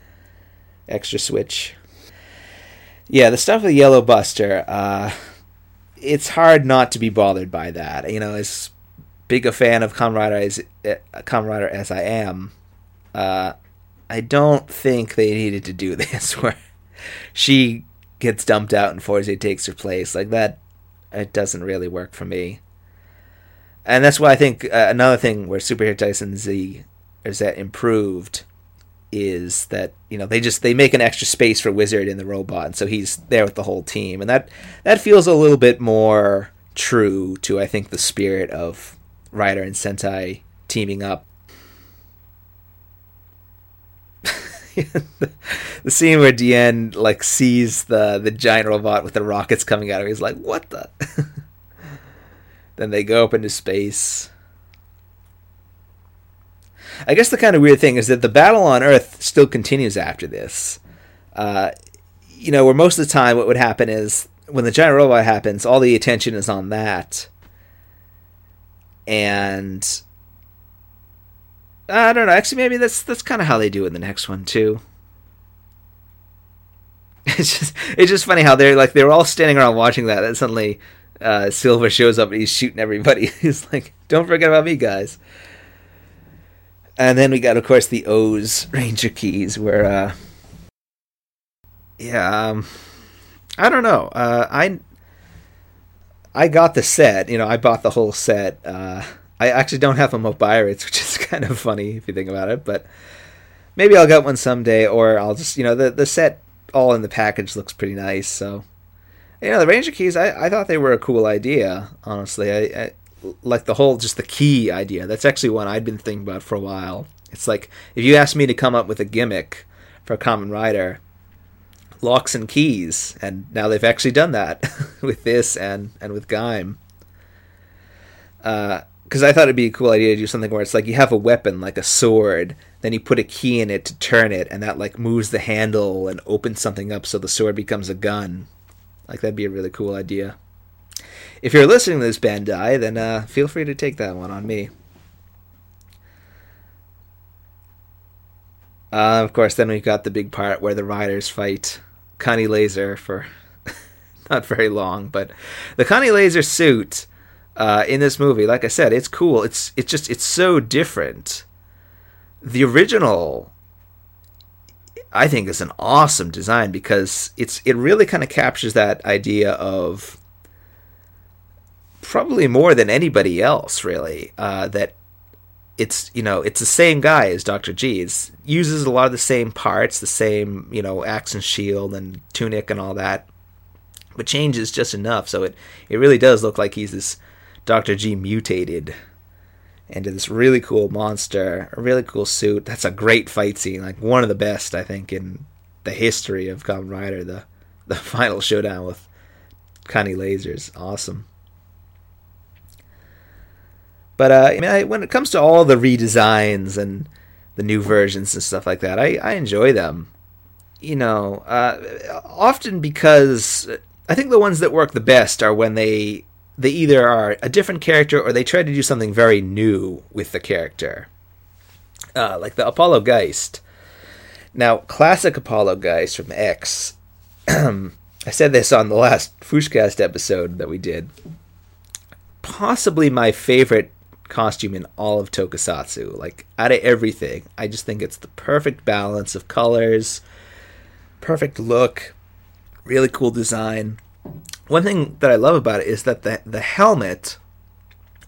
extra switch. Yeah, the stuff with the Yellow Buster. Uh, it's hard not to be bothered by that. You know, as big a fan of Rider as uh, Kamen as I am. Uh, I don't think they needed to do (laughs) this where she gets dumped out and Fourze takes her place. Like that, it doesn't really work for me. And that's why I think uh, another thing where Superhero Taisen Z is that improved is that you know they just they make an extra space for Wizard in the robot, and so he's there with the whole team, and that that feels a little bit more true to I think the spirit of Rider and Sentai teaming up (laughs) the scene where Diend like sees the the giant robot with the rockets coming out of he's like, "What the?" (laughs) then they go up into space. I guess the kind of weird thing is that the battle on Earth still continues after this. Uh, you know, where most of the time what would happen is when the giant robot happens, all the attention is on that, and I don't know. Actually, maybe that's that's kind of how they do it in the next one too. (laughs) It's just it's just funny how they're like they're all standing around watching that, and suddenly uh, Silver shows up and he's shooting everybody. (laughs) he's like, "Don't forget about me, guys." And then we got, of course, the O's Ranger keys, where, uh, yeah, um, I don't know. Uh, I I got the set. You know, I bought the whole set. Uh, I actually don't have them up pirates, which is kind of funny if you think about it. But maybe I'll get one someday, or I'll just you know the the set all in the package looks pretty nice. So you know the Ranger keys, I, I thought they were a cool idea. Honestly, I, I like the whole just the key idea. That's actually one I'd been thinking about for a while. It's like if you asked me to come up with a gimmick for a Kamen Rider, locks and keys, and now they've actually done that (laughs) with this and and with Gaim. Uh, because I thought it'd be a cool idea to do something where it's like you have a weapon like a sword, then you put a key in it to turn it, and that like moves the handle and opens something up so the sword becomes a gun. Like that'd be a really cool idea. If you're listening to this Bandai, then uh, feel free to take that one on me. Uh, of course, then we've got the big part where the riders fight Kani Laser for (laughs) not very long, but the Kani Laser suit uh, in this movie. Like I said, it's cool. It's it's just it's so different. The original, I think, is an awesome design because it's it really kind of captures that idea of probably more than anybody else, really. Uh, that it's you know it's the same guy as Doctor G. It uses a lot of the same parts, the same you know axe and shield and tunic and all that, but changes just enough so it it really does look like he's this Dr. G mutated into this really cool monster, a really cool suit. That's a great fight scene, like one of the best I think in the history of Kamen Rider. The (laughs) the final showdown with Kani Lasers, awesome. But uh, I mean, I, when it comes to all the redesigns and the new versions and stuff like that, I, I enjoy them. You know, uh, often because I think the ones that work the best are when they they either are a different character or they try to do something very new with the character. Uh, like the Apollo Geist. Now, classic Apollo Geist from X. (clears throat) I said this on the last Fushcast episode that we did. Possibly my favorite costume in all of Tokusatsu. Like, out of everything, I just think it's the perfect balance of colors, perfect look, really cool design. One thing that I love about it is that the, the helmet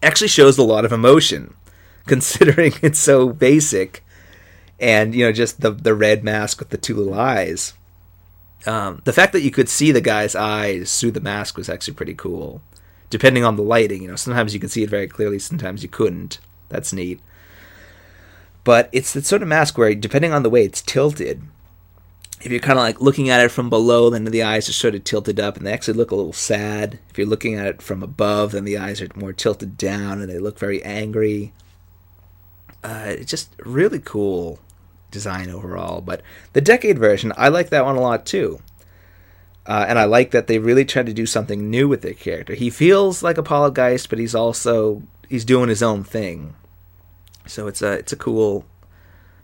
actually shows a lot of emotion, (laughs) considering it's so basic and you know just the the red mask with the two little eyes. Um, the fact that you could see the guy's eyes through the mask was actually pretty cool. Depending on the lighting, you know, sometimes you could see it very clearly, sometimes you couldn't. That's neat. But it's the sort of mask where, depending on the way it's tilted, if you're kind of like looking at it from below, then the eyes are sort of tilted up and they actually look a little sad. If you're looking at it from above, then the eyes are more tilted down and they look very angry. Uh, it's just really cool design overall. But the decade version, I like that one a lot too. Uh, and I like that they really tried to do something new with their character. He feels like Apollo Geist, but he's also he's doing his own thing. So it's a it's a cool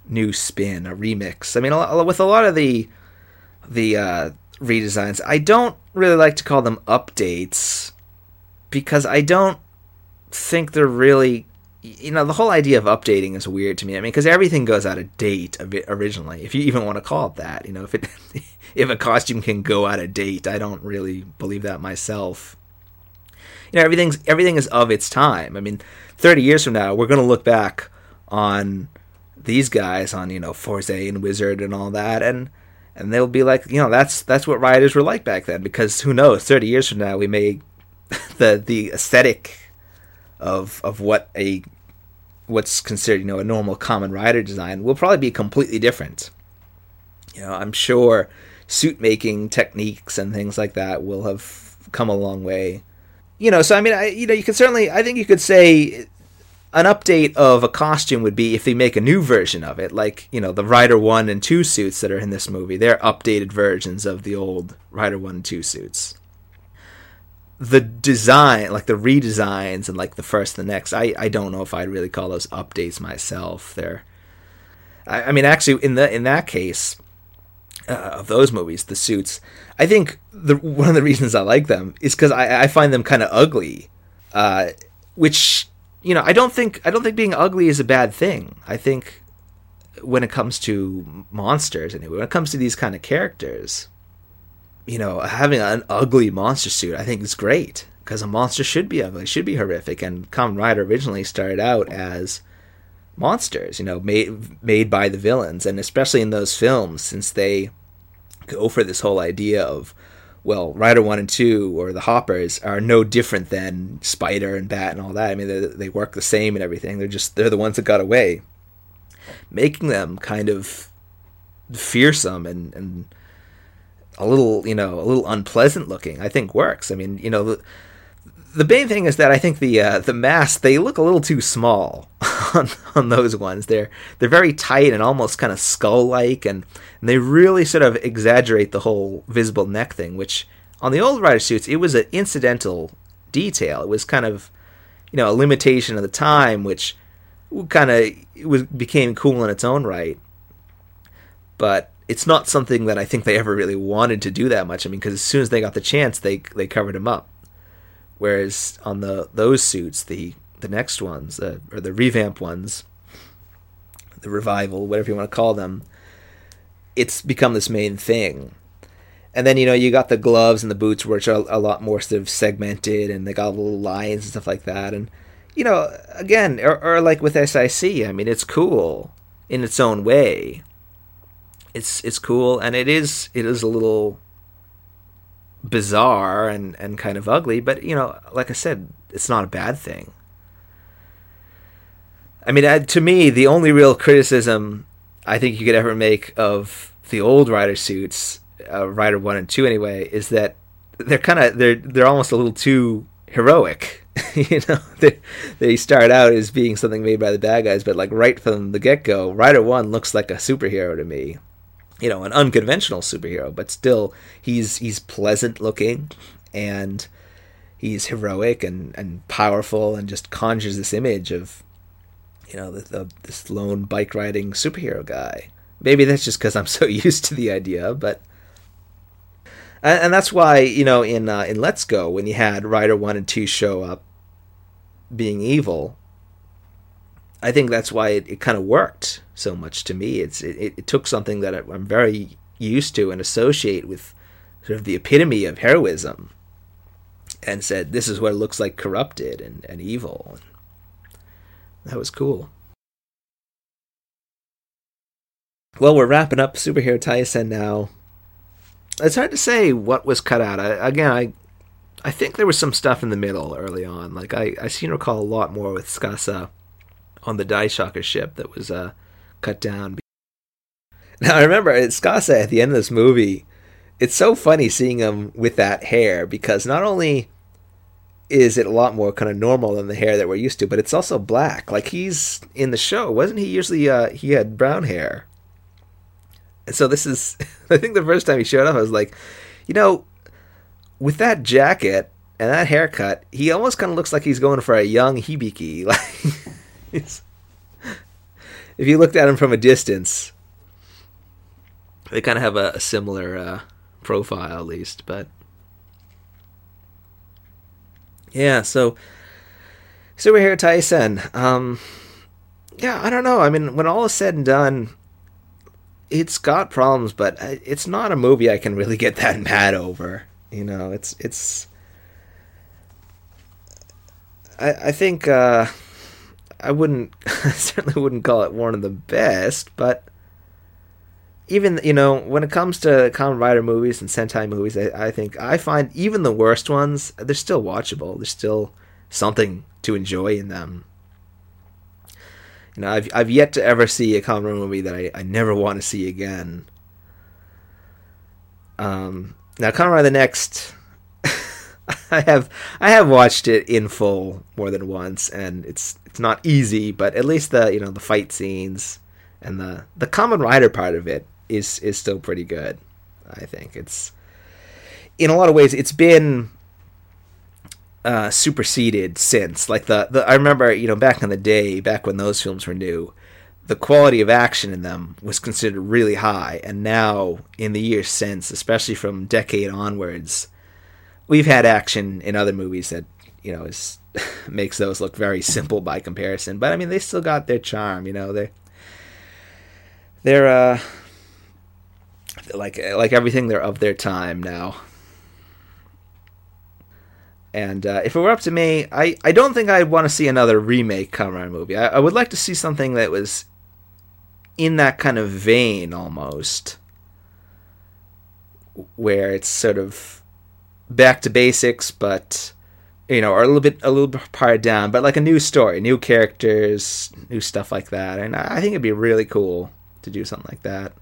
new spin, a remix. I mean, with a lot of the the uh, redesigns, I don't really like to call them updates because I don't think they're really you know, the whole idea of updating is weird to me. I mean, because everything goes out of date originally, if you even want to call it that. You know, if it (laughs) if a costume can go out of date, I don't really believe that myself. You know, everything's everything is of its time. I mean, thirty years from now, we're going to look back on these guys, on you know, Fourze and Wizard and all that, and and they'll be like, you know, that's that's what riders were like back then. Because who knows, thirty years from now, we may (laughs) the the aesthetic of of what a what's considered you know a normal Kamen Rider design will probably be completely different. You know, I'm sure suit making techniques and things like that will have come a long way. You know, so I mean, I you know, you could certainly I think you could say an update of a costume would be if they make a new version of it, like you know the Rider One and Two suits that are in this movie. They're updated versions of the old Rider One and Two suits the design, like the redesigns and like the first and the next, I, I don't know if I'd really call those updates myself. They're, I, I mean, actually, in the in that case, uh, of those movies, the suits, I think the one of the reasons I like them is because I, I find them kind of ugly, uh, which you know I don't think I don't think being ugly is a bad thing. I think when it comes to monsters anyway, when it comes to these kind of characters, you know, having an ugly monster suit, I think is great because a monster should be ugly, should be horrific. And Kamen Rider originally started out as monsters, you know, made made by the villains, and especially in those films, since they go for this whole idea of well, Rider One and Two or the Hoppers are no different than Spider and Bat and all that. I mean, they, they work the same and everything. They're just they're the ones that got away, making them kind of fearsome and and a little, you know, a little unpleasant looking, I think works. I mean, you know, the, the main thing is that I think the uh, the masks they look a little too small (laughs) on, on those ones. They're they're very tight and almost kind of skull like, and, and they really sort of exaggerate the whole visible neck thing. Which on the old rider suits, it was an incidental detail. It was kind of you know a limitation of the time, which kind of was became cool in its own right. But it's not something that I think they ever really wanted to do that much. I mean, because as soon as they got the chance, they they covered him up. Whereas on the those suits, the the next ones uh, or the revamp ones, the revival, whatever you want to call them, it's become this main thing. And then you know you got the gloves and the boots, which are a lot more sort of segmented, and they got little lines and stuff like that. And you know, again, or, or like with SIC, I mean, it's cool in its own way it's it's cool and it is it is a little bizarre and and kind of ugly but you know like i said it's not a bad thing. I mean to me the only real criticism i think you could ever make of the old rider suits uh, rider 1 and 2 anyway is that they're kind of they're they're almost a little too heroic. (laughs) You know they, they start out as being something made by the bad guys but like right from the get-go rider 1 looks like a superhero to me you know, an unconventional superhero, but still he's he's pleasant looking and he's heroic and, and powerful and just conjures this image of you know the, the, this lone bike riding superhero guy. Maybe that's just because I'm (laughs) so used to the idea, but and, and that's why you know in uh, in Let's Go when you had Rider One and Two show up being evil, I think that's why it, it kind of worked so much to me. It's it, it took something that I'm very used to and associate with sort of the epitome of heroism and said this is what it looks like corrupted and, and evil. That was cool. Well, we're wrapping up Superhero Taisen now. It's hard to say what was cut out. I, again, I I think there was some stuff in the middle early on. Like I, I seem to recall a lot more with Tsukasa on the Daishocker ship that was uh, cut down. (laughs) Now I remember Tsukasa at the end of this movie. It's so funny seeing him with that hair because not only is it a lot more kind of normal than the hair that we're used to, but it's also black. Like he's in the show, wasn't he? Usually, uh, he had brown hair. And so this is, (laughs) I think the first time he showed up, I was like, you know, with that jacket and that haircut, he almost kind of looks like he's going for a young Hibiki. (laughs) Like, (laughs) if you looked at them from a distance, they kind of have a, a similar uh, profile, at least. But yeah, so Superhero Taisen. Um, yeah, I don't know. I mean, when all is said and done, it's got problems, but it's not a movie I can really get that (laughs) mad over. You know, it's it's. I I think uh, I wouldn't (laughs) I certainly wouldn't call it one of the best, but even you know when it comes to Kamen Rider movies and Sentai movies, I, I think I find even the worst ones they're still watchable. There's still something to enjoy in them. You know, I've I've yet to ever see a Kamen Rider movie that I, I never want to see again. Um, now, Kamen Rider the Next, (laughs) I have I have watched it in full more than once, and it's it's not easy, but at least the you know the fight scenes and the the Kamen Rider part of it is is still pretty good. I think it's in a lot of ways it's been uh, superseded since. Like the, the I remember you know back in the day, back when those films were new, the quality of action in them was considered really high, and now in the years since, especially from decade onwards, we've had action in other movies that you know is (laughs) makes those look very simple by comparison. But I mean, they still got their charm. You know, they they're uh like like everything they're of their time now. And uh, if it were up to me, I, I don't think I'd want to see another remake Kamen movie. I, I would like to see something that was in that kind of vein almost, where it's sort of back to basics, but you know, are a little bit a little bit pared down, but like a new story, new characters, new stuff like that. And I think it'd be really cool to do something like that.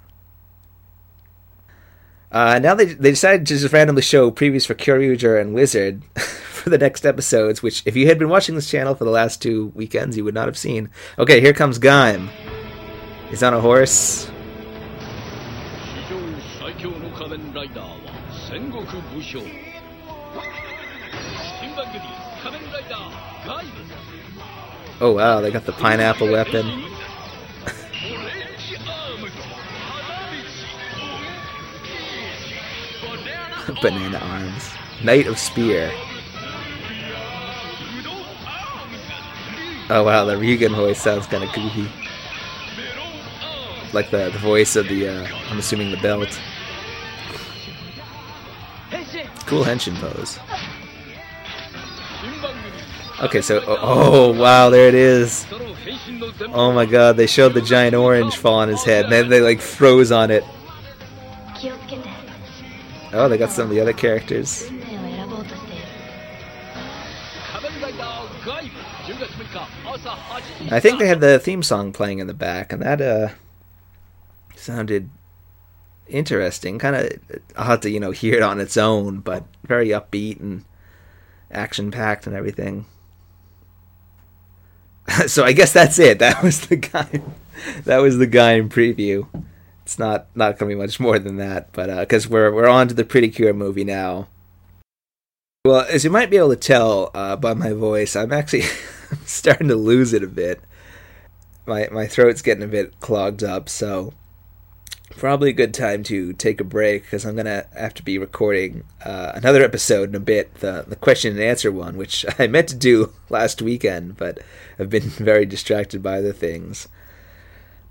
Uh, now they they decided to just randomly show previews for Kyoryuger and Wizard (laughs) for the next episodes, which if you had been watching this channel for the last two weekends, you would not have seen. Okay, here comes Gaim. He's on a horse. Oh wow, they got the pineapple weapon. (laughs) Banana arms. Knight of Spear. Oh wow, the Regan voice sounds kind of goofy. Like the, the voice of the, uh, I'm assuming the belt. Cool henshin pose. Okay, so, oh, wow, there it is. Oh my god, they showed the giant orange fall on his head, and then they like froze on it. Oh, they got some of the other characters. I think they had the theme song playing in the back, and that uh sounded interesting. Kind of, have to you know hear it on its own, but very upbeat and action packed and everything. (laughs) so I guess that's it. That was the guy. That was the guy in preview it's not not gonna be much more than that. But because uh, we're we're on to the Pretty Cure movie now. Well, as you might be able to tell uh, by my voice, I'm actually (laughs) starting to lose it a bit. My my throat's getting a bit clogged up, so probably a good time to take a break because I'm gonna have to be recording uh, another episode in a bit, the the question and answer one, which (laughs) I meant to do (laughs) last weekend, but I've been (laughs) very distracted by other things.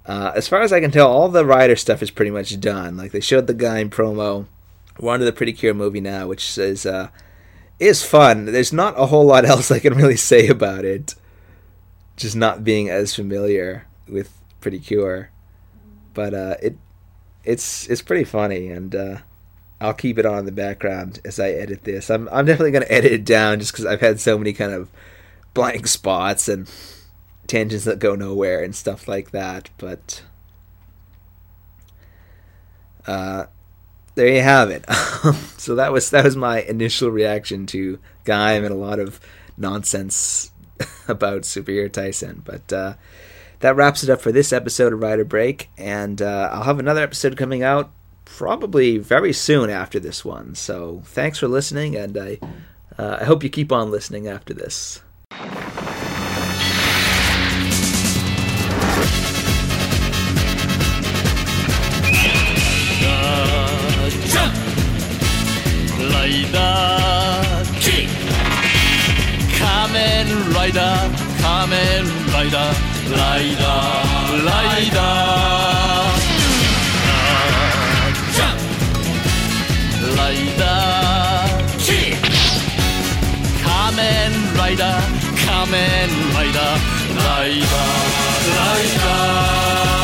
Uh, as far as I can tell, all the rider stuff is pretty much done. Like they showed the guy in promo. We're on to the Pretty Cure movie now, which is uh, is fun. There's not a whole lot else I can really say about it. Just not being as familiar with Pretty Cure, but uh, it it's it's pretty funny, and uh, I'll keep it on in the background as I edit this. I'm I'm definitely gonna edit it down just because I've had so many kind of blank spots and tangents that go nowhere and stuff like that. But uh, there you have it. (laughs) so that was that was my initial reaction to Gaim and a lot of nonsense (laughs) about Superhero Taisen, but. Uh, that wraps it up for this episode of Rider Break, and uh, I'll have another episode coming out probably very soon after this one. So thanks for listening, and I, uh, I hope you keep on listening after this. Rider King, Kamen Rider. 仮面ライダーライダーライダージャンライダーキー仮面ライダー仮面ライダーライダーライダー